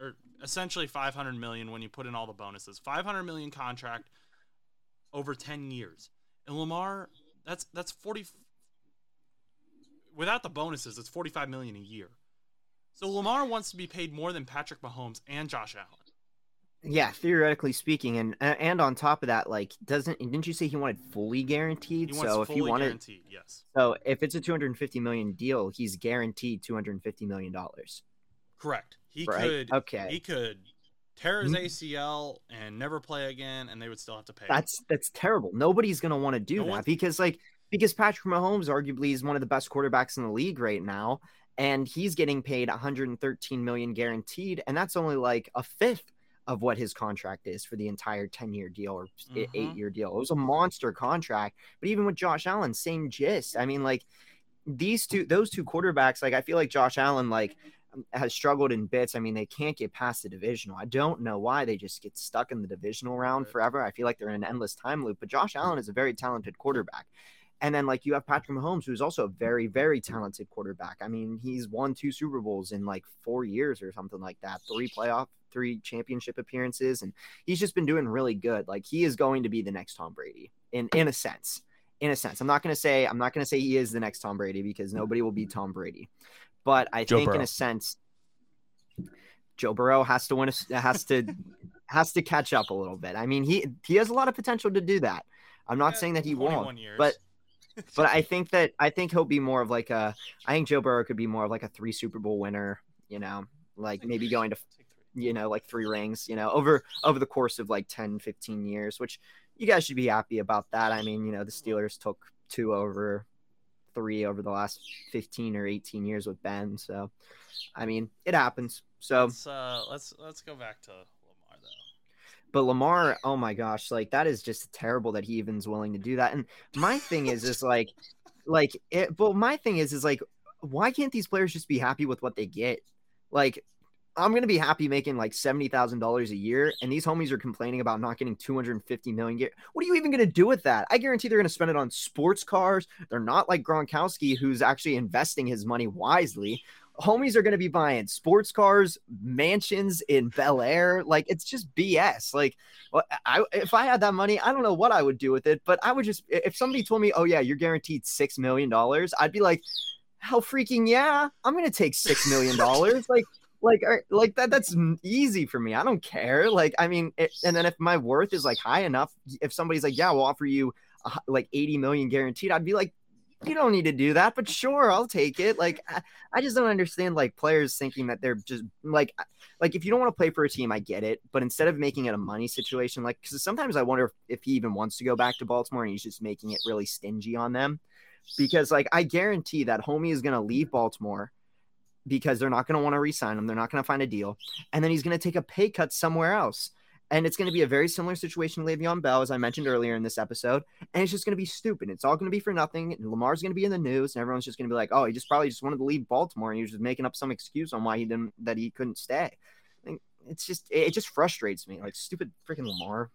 Speaker 2: or essentially five hundred million when you put in all the bonuses. Five hundred million contract over ten years, and Lamar, that's that's forty without the bonuses, it's 45 million a year. So Lamar wants to be paid more than Patrick Mahomes and Josh Allen.
Speaker 3: Yeah, theoretically speaking, and and on top of that, like, doesn't didn't you say he wanted fully guaranteed? So if
Speaker 2: fully
Speaker 3: he wanted,
Speaker 2: guaranteed, yes.
Speaker 3: so if it's a two hundred and fifty million deal, he's guaranteed two hundred and fifty million dollars.
Speaker 2: Correct. He
Speaker 3: Right,
Speaker 2: could
Speaker 3: okay.
Speaker 2: he could tear his
Speaker 3: Mm.
Speaker 2: ACL and never play again and they would still have to pay. him.
Speaker 3: That's that's terrible. Nobody's gonna want to do
Speaker 2: No
Speaker 3: that
Speaker 2: one-
Speaker 3: because like because Patrick Mahomes arguably is one of the best quarterbacks in the league right now, and he's getting paid 113 million guaranteed, and that's only like a fifth of what his contract is for the entire 10 year deal or
Speaker 2: Mhm.
Speaker 3: eight year deal. It was a monster contract, but even with Josh Allen, same gist. I mean, like these two, those two quarterbacks, like I feel like Josh Allen, like has struggled in bits. I mean, they can't get past the divisional. I don't know why they just get stuck in the divisional round forever. I feel like they're in an endless time loop. But Josh Allen is a very talented quarterback. And then like you have Patrick Mahomes, who's also a very, very mm. talented quarterback. I mean, he's won two Super Bowls in like four years or something like that, three playoff, three championship appearances, and he's just been doing really good. Like he is going to be the next Tom Brady in in a sense. In a sense, I'm not gonna say I'm not gonna say he is the next Tom Brady because nobody will be mm-hmm. Tom Brady, but I
Speaker 4: Joe
Speaker 3: think in a sense, Joe Burrow has to win. A, has to has to catch up a little bit. I mean, he he has a lot of potential to do that. I'm not
Speaker 2: Yeah,
Speaker 3: saying that he
Speaker 2: 21
Speaker 3: won't,
Speaker 2: years.
Speaker 3: but but I think that I think he'll be more of like a. I think Joe Burrow could be more of like a three Super Bowl winner. You know, like maybe going to you know like three rings. You know, over over the course of like 10, 15 years, which you guys should be happy about that. I mean, you know, the Steelers took two over three over the last 15 or 18 years with Ben. So, I mean, it happens. So,
Speaker 2: Let's uh let's let's go back to.
Speaker 3: But Lamar, oh my gosh, like that is just terrible that he even's willing to do that. And my thing is, is like, like it. But my thing is, is like, why can't these players just be happy with what they get? Like, I'm gonna be happy making like seventy thousand dollars a year, and these homies are complaining about not getting two hundred and fifty million. Get what are you even gonna do with that? I guarantee they're gonna spend it on sports cars. They're not like Gronkowski, who's actually investing his money wisely. Homies are gonna be buying sports cars, mansions in Bel Air. Like it's just BS. Like, I if I had that money, I don't know what I would do with it, but I would just if somebody told me, "Oh yeah, you're guaranteed six million dollars," I'd be like, how freaking yeah! I'm gonna take six million dollars." like, like, like that. That's easy for me. I don't care. Like, I mean, it, and then if my worth is like high enough, if somebody's like, "Yeah, we'll offer you hu- like eighty million guaranteed," I'd be like. You don't need to do that, but sure, I'll take it. Like, I, I just don't understand like players thinking that they're just like like if you don't want to play for a team, I get it. But instead of making it a money situation, like because sometimes I wonder if he even wants to go back to Baltimore and he's just making it really stingy on them. Because like I guarantee that homie is gonna leave Baltimore because they're not gonna want to re-sign him. They're not gonna find a deal, and then he's gonna take a pay cut somewhere else. And it's going to be a very similar situation to Le'Veon Bell, as I mentioned earlier in this episode. And it's just going to be stupid. It's all going to be for nothing. And Lamar's going to be in the news, and everyone's just going to be like, "Oh, he just probably just wanted to leave Baltimore, and he was just making up some excuse on why he didn't that he couldn't stay." And it's just it, it just frustrates me, like stupid freaking Lamar.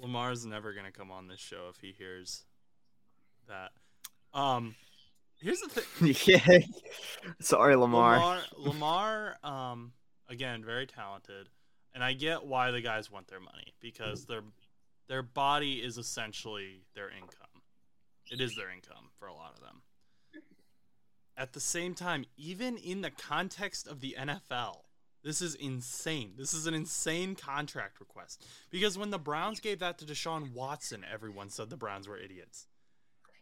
Speaker 2: Lamar's never gonna come on this show if he hears that. Um, here's the thing.
Speaker 3: yeah. Sorry, Lamar.
Speaker 2: Lamar, Lamar, um, again, very talented, and I get why the guys want their money because their their body is essentially their income. It is their income for a lot of them. At the same time, even in the context of the NFL, this is insane. This is an insane contract request because when the Browns gave that to Deshaun Watson, everyone said the Browns were idiots.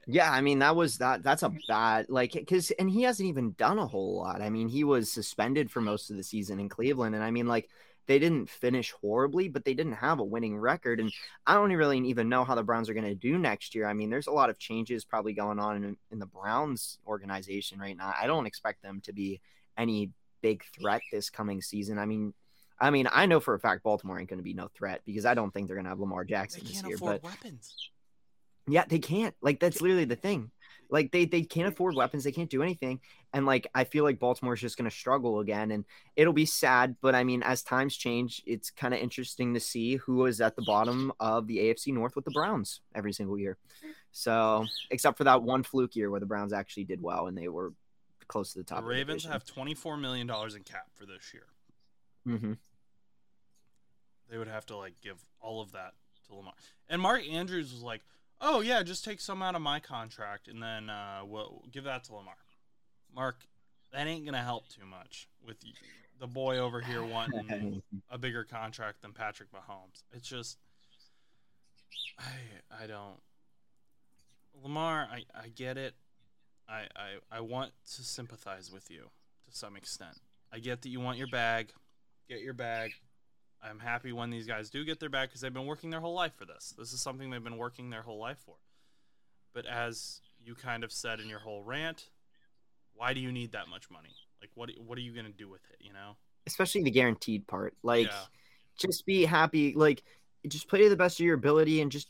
Speaker 3: Yeah, I mean that was that. That's a bad like because and he hasn't even done a whole lot. I mean he was suspended for most of the season in Cleveland, and I mean like they didn't finish horribly, but they didn't have a winning record. And I don't really even know how the Browns are going to do next year. I mean, there's a lot of changes probably going on in, in the Browns organization right now. I don't expect them to be any big threat this coming season. I mean, I mean, I know for a fact Baltimore ain't going to be no threat because I don't think they're going to have Lamar Jackson this year. But
Speaker 2: weapons.
Speaker 3: Yeah, they can't. Like that's literally the thing. Like they they can't afford weapons. They can't do anything. And like I feel like Baltimore's just going to struggle again and it'll be sad, but I mean as times change, it's kind of interesting to see who is at the bottom of the AFC North with the Browns every single year. So, except for that one fluke year where the Browns actually did well and they were close to the top.
Speaker 2: The Ravens have twenty-four million dollars in cap for this year.
Speaker 3: Mm-hmm.
Speaker 2: They would have to like give all of that to Lamar. And Mark Andrews was like, "Oh yeah, just take some out of my contract and then uh, we'll give that to Lamar." Mark, that ain't gonna help too much with the boy over here wanting a bigger contract than Patrick Mahomes. It's just, I I don't. Lamar, I I get it. I I I want to sympathize with you to some extent. I get that you want your bag. Get your bag. I'm happy when these guys do get their bag because they've been working their whole life for this. This is something they've been working their whole life for. But as you kind of said in your whole rant, why do you need that much money? Like, what what are you gonna do with it? You know?
Speaker 3: Especially the guaranteed part. Like
Speaker 2: yeah.
Speaker 3: just be happy. Like just play to the best of your ability and just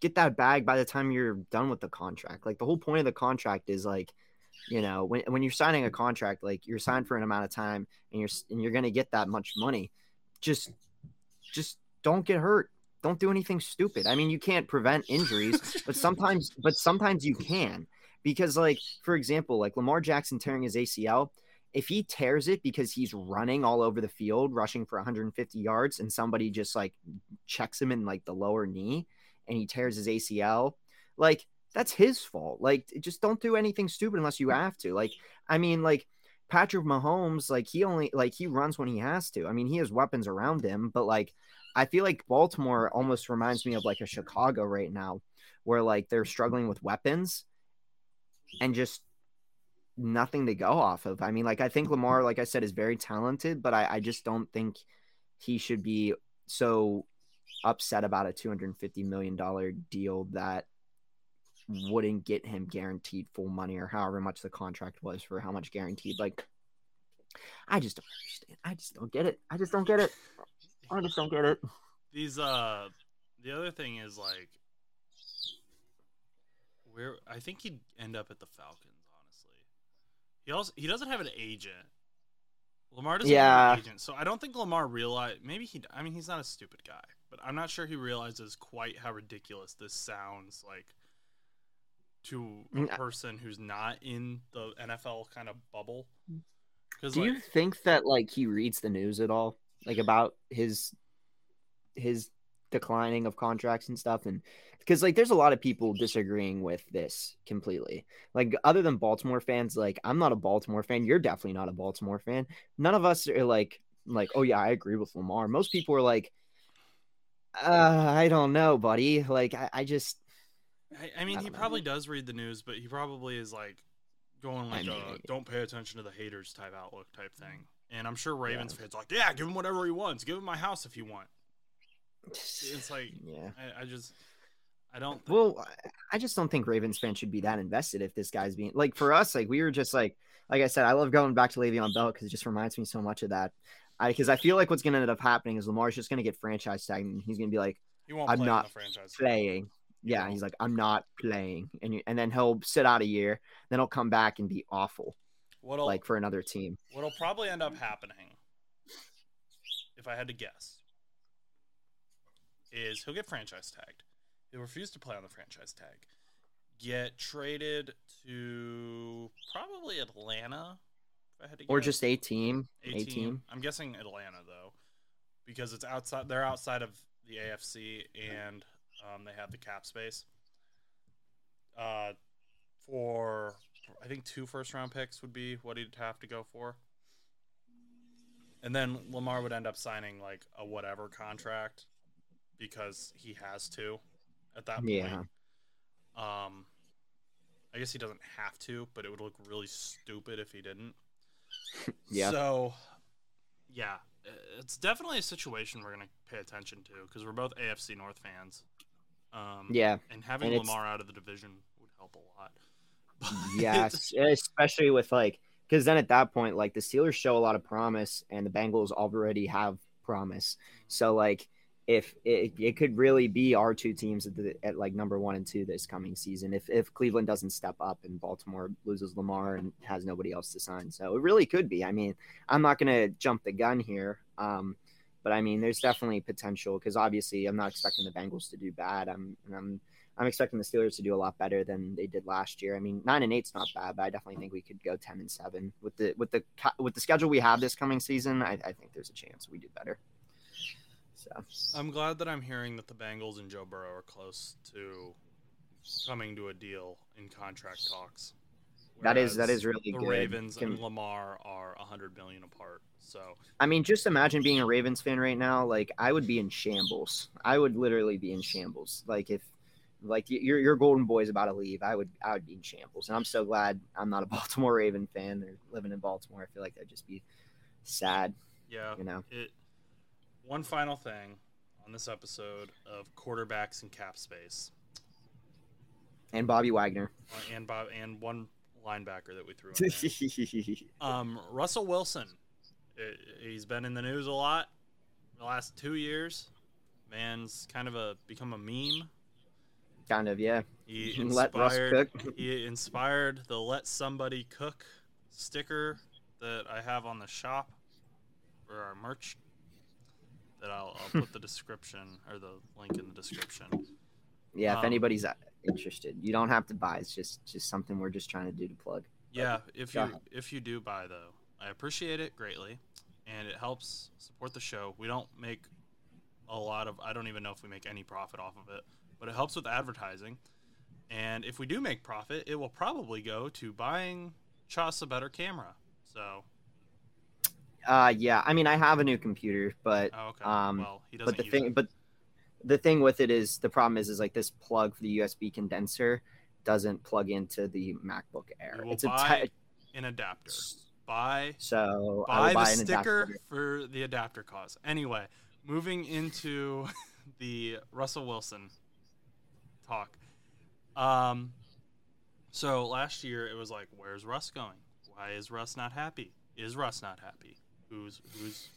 Speaker 3: get that bag by the time you're done with the contract. Like the whole point of the contract is like, you know, when when you're signing a contract, like you're signed for an amount of time and you're and you're gonna get that much money. Just just don't get hurt. Don't do anything stupid. I mean, you can't prevent injuries, but sometimes but sometimes you can. Because like for example, like Lamar Jackson tearing his ACL, if he tears it because he's running all over the field, rushing for 150 yards, and somebody just like checks him in like the lower knee and he tears his ACL, like that's his fault. Like just don't do anything stupid unless you have to. Like I mean, like Patrick Mahomes, like he only like he runs when he has to. I mean, he has weapons around him, but like I feel like Baltimore almost reminds me of like a Chicago right now, where like they're struggling with weapons and just nothing to go off of. I mean, like I think Lamar, like I said, is very talented, but I, I just don't think he should be so upset about a two hundred and fifty million dollar deal that wouldn't get him guaranteed full money or however much the contract was for how much guaranteed. Like, I just don't understand. I just don't get it. I just don't get it. I just don't get it.
Speaker 2: These uh, the other thing is like, where I think he'd end up at the Falcons. Honestly, he also he doesn't have an agent. Lamar doesn't have an agent, so I don't think Lamar realized. Maybe he. I mean, he's not a stupid guy, but I'm not sure he realizes quite how ridiculous this sounds like to a
Speaker 3: Mm,
Speaker 2: person who's not in the NFL kind of bubble. Because
Speaker 3: Do
Speaker 2: like,
Speaker 3: you think that like he reads the news at all, like about his his declining of contracts and stuff, and because like there's a lot of people disagreeing with this completely. Like other than Baltimore fans, like I'm not a Baltimore fan. You're definitely not a Baltimore fan. None of us are like like oh yeah, I agree with Lamar. Most people are like, uh, I don't know, buddy. Like I, I just
Speaker 2: I, I mean,
Speaker 3: I
Speaker 2: he
Speaker 3: know.
Speaker 2: probably does read the news, but he probably is like going like
Speaker 3: mean-
Speaker 2: a "don't pay attention to the haters" type outlook type thing. And I'm sure Ravens fans are like, "Yeah, give him whatever he wants. Give him my house if you want." It's like
Speaker 3: yeah.
Speaker 2: I, I just I don't.
Speaker 3: Well, I just don't think Ravens fans should be that invested if this guy's being like for us. Like we were just like, like I said, I love going back to Le'Veon Bell because it just reminds me so much of that. I because I feel like what's going to end up happening is Lamar's just going to get franchise tagged and he's going to be like I'm not playing. Yeah, he's like I'm not playing, and you, and then he'll sit out a year, then he'll come back and be awful,
Speaker 2: What'll
Speaker 3: like for another team.
Speaker 2: what'll probably end up happening, if I had to guess, is he'll get franchise tagged. He'll refuse to play on the franchise tag. Get traded to probably Atlanta. If I had to
Speaker 3: Or
Speaker 2: guess.
Speaker 3: just a team,
Speaker 2: A
Speaker 3: a
Speaker 2: team.
Speaker 3: team.
Speaker 2: I'm guessing Atlanta though, because it's outside. They're outside of the AFC, and um, they have the cap space. Uh, for I think two first round picks would be what he'd have to go for, and then Lamar would end up signing like a whatever contract because he has to at that point.
Speaker 3: Yeah.
Speaker 2: Um, I guess he doesn't have to, but it would look really stupid if he didn't.
Speaker 3: Yeah.
Speaker 2: So, yeah, it's definitely a situation we're gonna pay attention to because we're both AFC North fans. Um,
Speaker 3: Yeah.
Speaker 2: and having
Speaker 3: and
Speaker 2: Lamar out of the division would help a lot. But-
Speaker 3: Yes, especially with like because then at that point, like the Steelers show a lot of promise, and the Bengals already have promise. So like, if it, it could really be our two teams at, the, at like number one and two this coming season, if if Cleveland doesn't step up and Baltimore loses Lamar and has nobody else to sign, so it really could be. I mean, I'm not gonna jump the gun here, um, but I mean, there's definitely potential because obviously I'm not expecting the Bengals to do bad. I'm I'm I'm expecting the Steelers to do a lot better than they did last year. I mean, nine and eight's not bad, but I definitely think we could go ten and seven with the with the with the schedule we have this coming season. I, I think there's a chance we do better. So
Speaker 2: I'm glad that I'm hearing that the Bengals and Joe Burrow are close to coming to a deal in contract talks.
Speaker 3: That is that is really
Speaker 2: the
Speaker 3: good.
Speaker 2: Ravens
Speaker 3: Can-
Speaker 2: and Lamar are a hundred million apart. So
Speaker 3: I mean, just imagine being a Ravens fan right now. Like I would be in shambles. I would literally be in shambles. Like if like your your Golden Boy's about to leave, I would I would be in shambles. And I'm so glad I'm not a Baltimore Raven fan or living in Baltimore. I feel like that'd just be sad,
Speaker 2: yeah,
Speaker 3: you know.
Speaker 2: it. One final thing on this episode of quarterbacks and cap space,
Speaker 3: And Bobby Wagner.
Speaker 2: uh, and Bob, and one linebacker that we threw in. Um, Russell Wilson, he's been in the news a lot the last two years. Man's kind of a become a meme.
Speaker 3: kind of, yeah.
Speaker 2: He
Speaker 3: Let Russ
Speaker 2: inspired.
Speaker 3: cook.
Speaker 2: He inspired the "Let Somebody Cook" sticker that I have on the shop for our merch. That I'll, I'll put the description or the link in the description.
Speaker 3: Yeah,
Speaker 2: Um,
Speaker 3: if anybody's uh, interested, you don't have to buy. It's just just something we're just trying to do to plug.
Speaker 2: Yeah, if you
Speaker 3: ahead.
Speaker 2: if you do buy though, I appreciate it greatly, and it helps support the show. We don't make a lot of. I don't even know if we make any profit off of it, but it helps with advertising. And if we do make profit, it will probably go to buying Chus a better camera. So,
Speaker 3: Uh, yeah. I mean, I have a new computer, but
Speaker 2: oh, okay.
Speaker 3: Um,
Speaker 2: well, he doesn't
Speaker 3: but the thing,
Speaker 2: it.
Speaker 3: but the thing with it is the problem is is like this plug for the USB condenser doesn't plug into the MacBook Air. It's a
Speaker 2: buy
Speaker 3: te-
Speaker 2: an adapter. Buy
Speaker 3: so I
Speaker 2: buy the
Speaker 3: an
Speaker 2: sticker
Speaker 3: adapter.
Speaker 2: for the adapter cause. Anyway, moving into the Russell Wilson talk. Um, so last year it was like, where's Russ going? Why is Russ not happy? Is Russ not happy? Who's who's?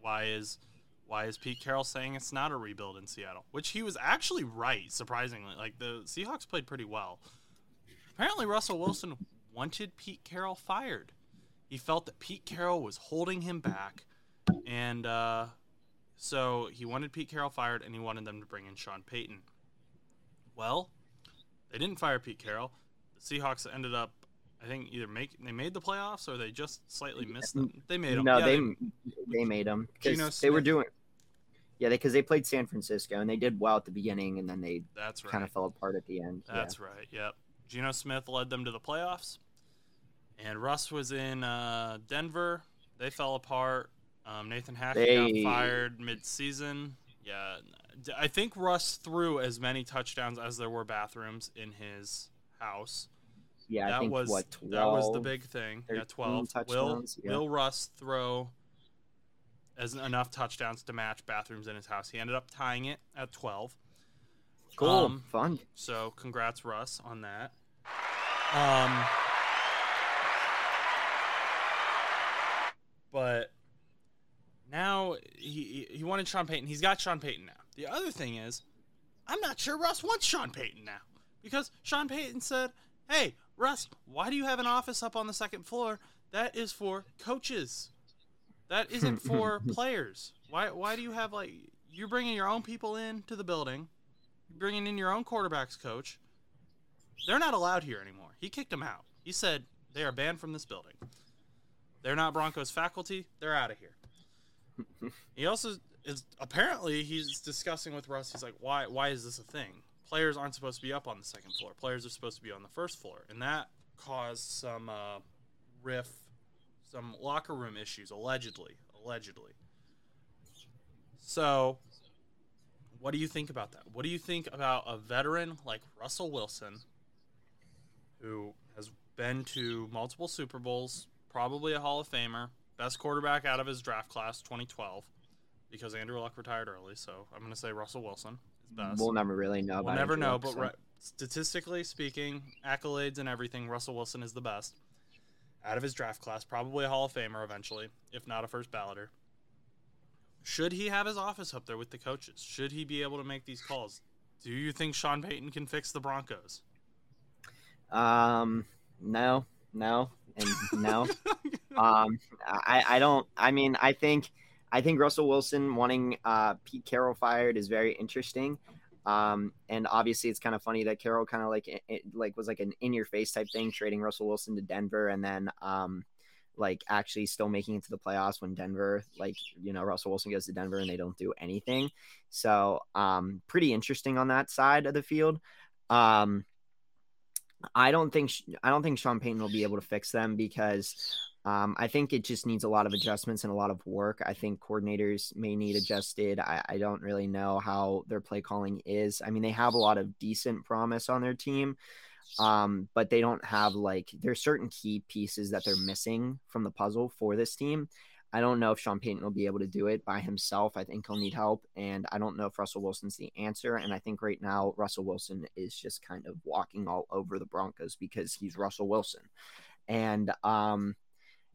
Speaker 2: Why is why is Pete Carroll saying it's not a rebuild in Seattle? Which he was actually right, surprisingly. Like the Seahawks played pretty well. Apparently, Russell Wilson wanted Pete Carroll fired. He felt that Pete Carroll was holding him back, and uh, so he wanted Pete Carroll fired, and he wanted them to bring in Sean Payton. Well, they didn't fire Pete Carroll. The Seahawks ended up, I think, either make they made the playoffs or they just slightly missed them. They made them.
Speaker 3: No,
Speaker 2: Yeah,
Speaker 3: they they made them
Speaker 2: Geno
Speaker 3: because they were doing. Yeah, because they, played San Francisco and they did well at the beginning, and then they
Speaker 2: That's right.
Speaker 3: kind of fell apart at the end. Yeah.
Speaker 2: That's right. Yep. Geno Smith led them to the playoffs, and Russ was in uh, Denver. They fell apart. Um, Nathan Hackett
Speaker 3: They-
Speaker 2: got fired mid-season. Yeah, I think Russ threw as many touchdowns as there were bathrooms in his house.
Speaker 3: Yeah,
Speaker 2: that
Speaker 3: I think
Speaker 2: was
Speaker 3: what 12,
Speaker 2: that was the big thing. Yeah,
Speaker 3: 13
Speaker 2: twelve. Will
Speaker 3: yeah.
Speaker 2: Will Russ throw as enough touchdowns to match bathrooms in his house? He ended up tying it at twelve.
Speaker 3: Cool,
Speaker 2: Um,
Speaker 3: fun.
Speaker 2: So congrats, Russ, on that. Um, but now he he wanted Sean Payton. He's got Sean Payton now. The other thing is, I'm not sure Russ wants Sean Payton now because Sean Payton said, "Hey, Russ, why do you have an office up on the second floor? That is for coaches. That isn't for players. Why why do you have like you're bringing your own people in to the building, you're bringing in your own quarterbacks coach? They're not allowed here anymore. He kicked them out. He said they are banned from this building. They're not Broncos faculty. They're out of here. he also is apparently he's discussing with Russ. He's like, why why is this a thing? Players aren't supposed to be up on the second floor. Players are supposed to be on the first floor, and that caused some uh, riff, some locker room issues allegedly. Allegedly. So, what do you think about that? What do you think about a veteran like Russell Wilson, who has been to multiple Super Bowls, probably a Hall of Famer, best quarterback out of his draft class 2012, because Andrew Luck retired early. So I'm going to say Russell Wilson is best.
Speaker 3: We'll never really know.
Speaker 2: We'll never know, but right, statistically speaking, accolades and everything, Russell Wilson is the best out of his draft class. Probably a Hall of Famer eventually, if not a first balloter. Should he have his office up there with the coaches? Should he be able to make these calls? Do you think Sean Payton can fix the Broncos?
Speaker 3: Um, no, no, and no. um, I, I don't. I mean, I think, I think Russell Wilson wanting uh, Pete Carroll fired is very interesting. Um, and obviously, it's kind of funny that Carroll kind of like it, it, like was like an in your face type thing, trading Russell Wilson to Denver, and then um, like actually still making it to the playoffs when Denver, like you know, Russell Wilson goes to Denver and they don't do anything. So, um, pretty interesting on that side of the field. Um, I don't think I don't think Sean Payton will be able to fix them because um, I think it just needs a lot of adjustments and a lot of work. I think coordinators may need adjusted. I, I don't really know how their play calling is. I mean, they have a lot of decent promise on their team, um, but they don't have like there's certain key pieces that they're missing from the puzzle for this team. I don't know if Sean Payton will be able to do it by himself. I think he'll need help, and I don't know if Russell Wilson's the answer. And I think right now Russell Wilson is just kind of walking all over the Broncos because he's Russell Wilson, and um,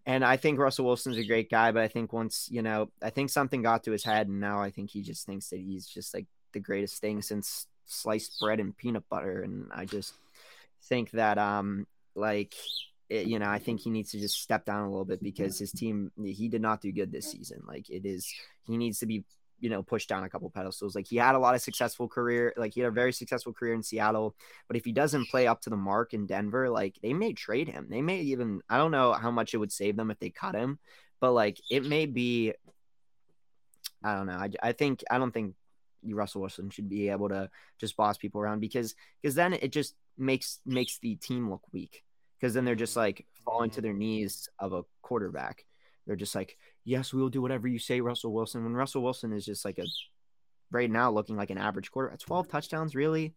Speaker 3: and I think Russell Wilson's a great guy, but I think once you know, I think something got to his head, and now I think he just thinks that he's just like the greatest thing since sliced bread and peanut butter, and I just think that um, like it, you know, I think he needs to just step down a little bit because his team he did not do good this season. Like it is, he needs to be you know pushed down a couple pedestals. Like he had a lot of successful career, like he had a very successful career in Seattle, but if he doesn't play up to the mark in Denver, like they may trade him. They may even I don't know how much it would save them if they cut him, but like it may be. I don't know. I, I think I don't think Russell Wilson should be able to just boss people around because because then it just makes makes the team look weak because then they're just like falling to mm-hmm. their knees of a quarterback. They're just like, yes, we will do whatever you say, Russell Wilson. When Russell Wilson is just like a right now looking like an average quarter, 12 touchdowns, really?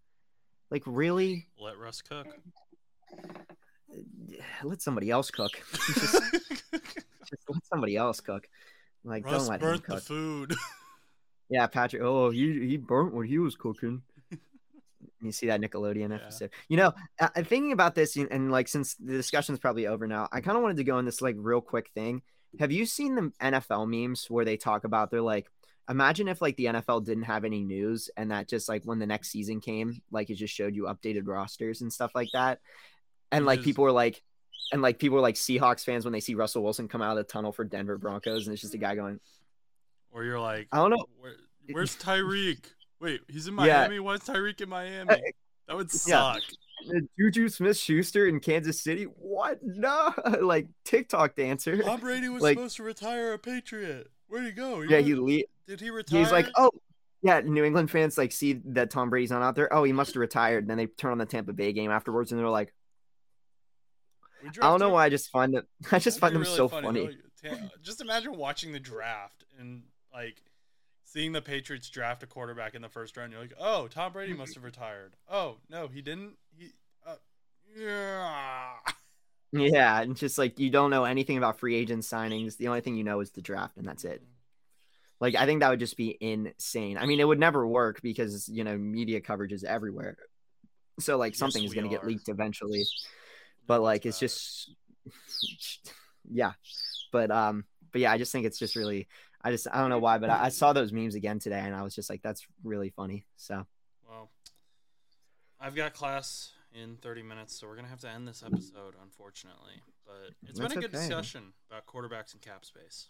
Speaker 3: Like, really?
Speaker 2: Let Russ cook.
Speaker 3: Let somebody else cook. just, just let somebody else cook. Like,
Speaker 2: Russ
Speaker 3: don't let him
Speaker 2: burnt the
Speaker 3: cook.
Speaker 2: food.
Speaker 3: Yeah, Patrick. Oh, he he burnt what he was cooking. you see that Nickelodeon
Speaker 2: Yeah.
Speaker 3: episode. You know, I, I'm thinking about this, and, and like since the discussion's probably over now, I kind of wanted to go in this like real quick thing. Have you seen the NFL memes where they talk about they're like, imagine if like the NFL didn't have any news, and that just like when the next season came, like it just showed you updated rosters and stuff like that, and like people were like. And like people were like Seahawks fans when they see Russell Wilson come out of the tunnel for Denver Broncos, and it's just a guy going,
Speaker 2: or you're like,
Speaker 3: I don't know.
Speaker 2: Where, where's Tyreek? Wait, he's in
Speaker 3: Yeah.
Speaker 2: Miami. Why is Tyreek in Miami? That would suck.
Speaker 3: Uh, Juju Smith Schuster in Kansas City. What? No, like TikTok dancer.
Speaker 2: Tom Brady was
Speaker 3: Like-
Speaker 2: supposed to retire a Patriot. Where'd he go?
Speaker 3: Yeah, he le-
Speaker 2: did he retire?
Speaker 3: he's like, oh, yeah. New England fans like see that Tom Brady's not out there. Oh, he must have retired. And Then they turn on the Tampa Bay game afterwards, and they're like, I don't know why. I just find that I just find them
Speaker 2: really
Speaker 3: so funny.
Speaker 2: Ta- Just imagine watching the draft and like seeing the Patriots draft a quarterback in the first round. You're like, oh, Tom Brady must have retired. Oh no, he didn't. Yeah.
Speaker 3: Yeah, and just like you don't know anything about free agent signings. The only thing you know is the draft, and that's it. Like I think that would just be insane. I mean, it would never work because you know media coverage is everywhere. So like
Speaker 2: Yes,
Speaker 3: something is going to get leaked eventually. But like it's just yeah. But um but yeah, I just think it's just really I just I don't know why, but I, I saw those memes again today and I was just like that's really funny. So
Speaker 2: Well, I've got class in 30 minutes, so we're gonna have to end this episode, unfortunately. But it's been a good
Speaker 3: okay.
Speaker 2: discussion about quarterbacks and cap space.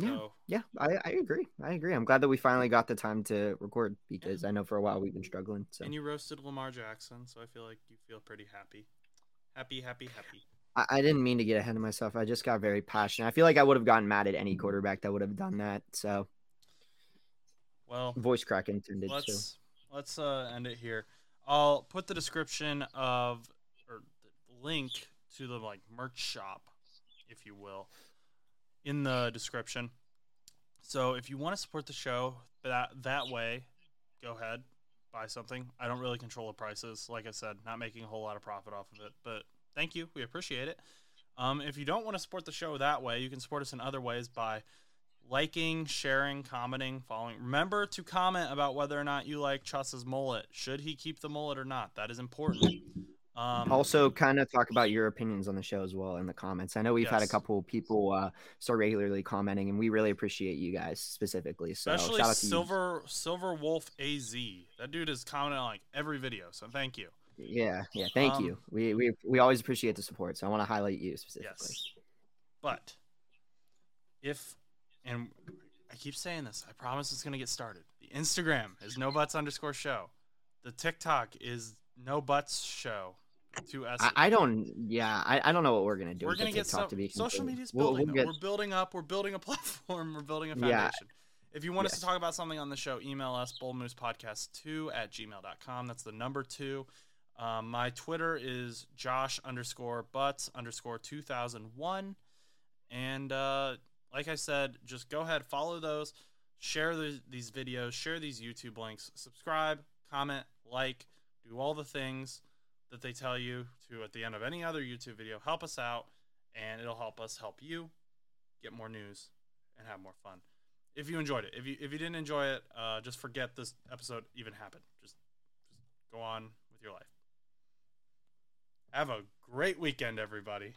Speaker 2: So
Speaker 3: Yeah. yeah, I, I agree. I agree. I'm glad that we finally got the time to record because I know for a while we've been struggling. So
Speaker 2: and you roasted Lamar Jackson, so I feel like you feel pretty happy, happy, happy, happy.
Speaker 3: I, I didn't mean to get ahead of myself. I just got very passionate. I feel like I would have gotten mad at any quarterback that would have done that. So
Speaker 2: Well,
Speaker 3: voice crack intended too.
Speaker 2: let's let's uh, end it here. I'll put the description of or the link to the like merch shop, if you will, in the description. So if you want to support the show that that way, go ahead buy something. I don't really control the prices. Like I said, not making a whole lot of profit off of it, but thank you. We appreciate it. Um, if you don't want to support the show that way, you can support us in other ways by liking, sharing, commenting, following. Remember to comment about whether or not you like Chus's mullet. Should he keep the mullet or not? That is important. Um,
Speaker 3: Also, kind of talk about your opinions on the show as well in the comments. I know we've had a
Speaker 2: Yes.
Speaker 3: couple people uh, start regularly commenting, and we really appreciate you guys specifically. So
Speaker 2: especially
Speaker 3: shout out to
Speaker 2: Silver Silver Wolf Az. That dude is commenting on like every video, so thank you.
Speaker 3: you. Yeah, yeah. Thank
Speaker 2: Um,
Speaker 3: you. We we we always appreciate the support. So I want to highlight you specifically.
Speaker 2: Yes. But if and I keep saying this, I promise it's gonna get started. The Instagram is no buts underscore show. The TikTok is no buts show. Two S.
Speaker 3: I, I don't. Yeah, I, I don't know what we're gonna do.
Speaker 2: we're gonna get some
Speaker 3: to be
Speaker 2: social media's
Speaker 3: We'll-
Speaker 2: building.
Speaker 3: we'll get...
Speaker 2: We're building up. We're building a platform. We're building a
Speaker 3: Yeah.
Speaker 2: foundation. If you want us to talk about something on the show, email us bullmoosepodcast2 at gmail.com. That's the number two. Um, my Twitter is Josh underscore butts underscore 2001. And uh, like I said, just go ahead, follow those, share the, these videos, share these YouTube links, subscribe, comment, like, do all the things that they tell you to at the end of any other YouTube video. Help us out, and it'll help us help you get more news and have more fun. If you enjoyed it, if you if you didn't enjoy it, uh, just forget this episode even happened. Just, just go on with your life. Have a great weekend, everybody.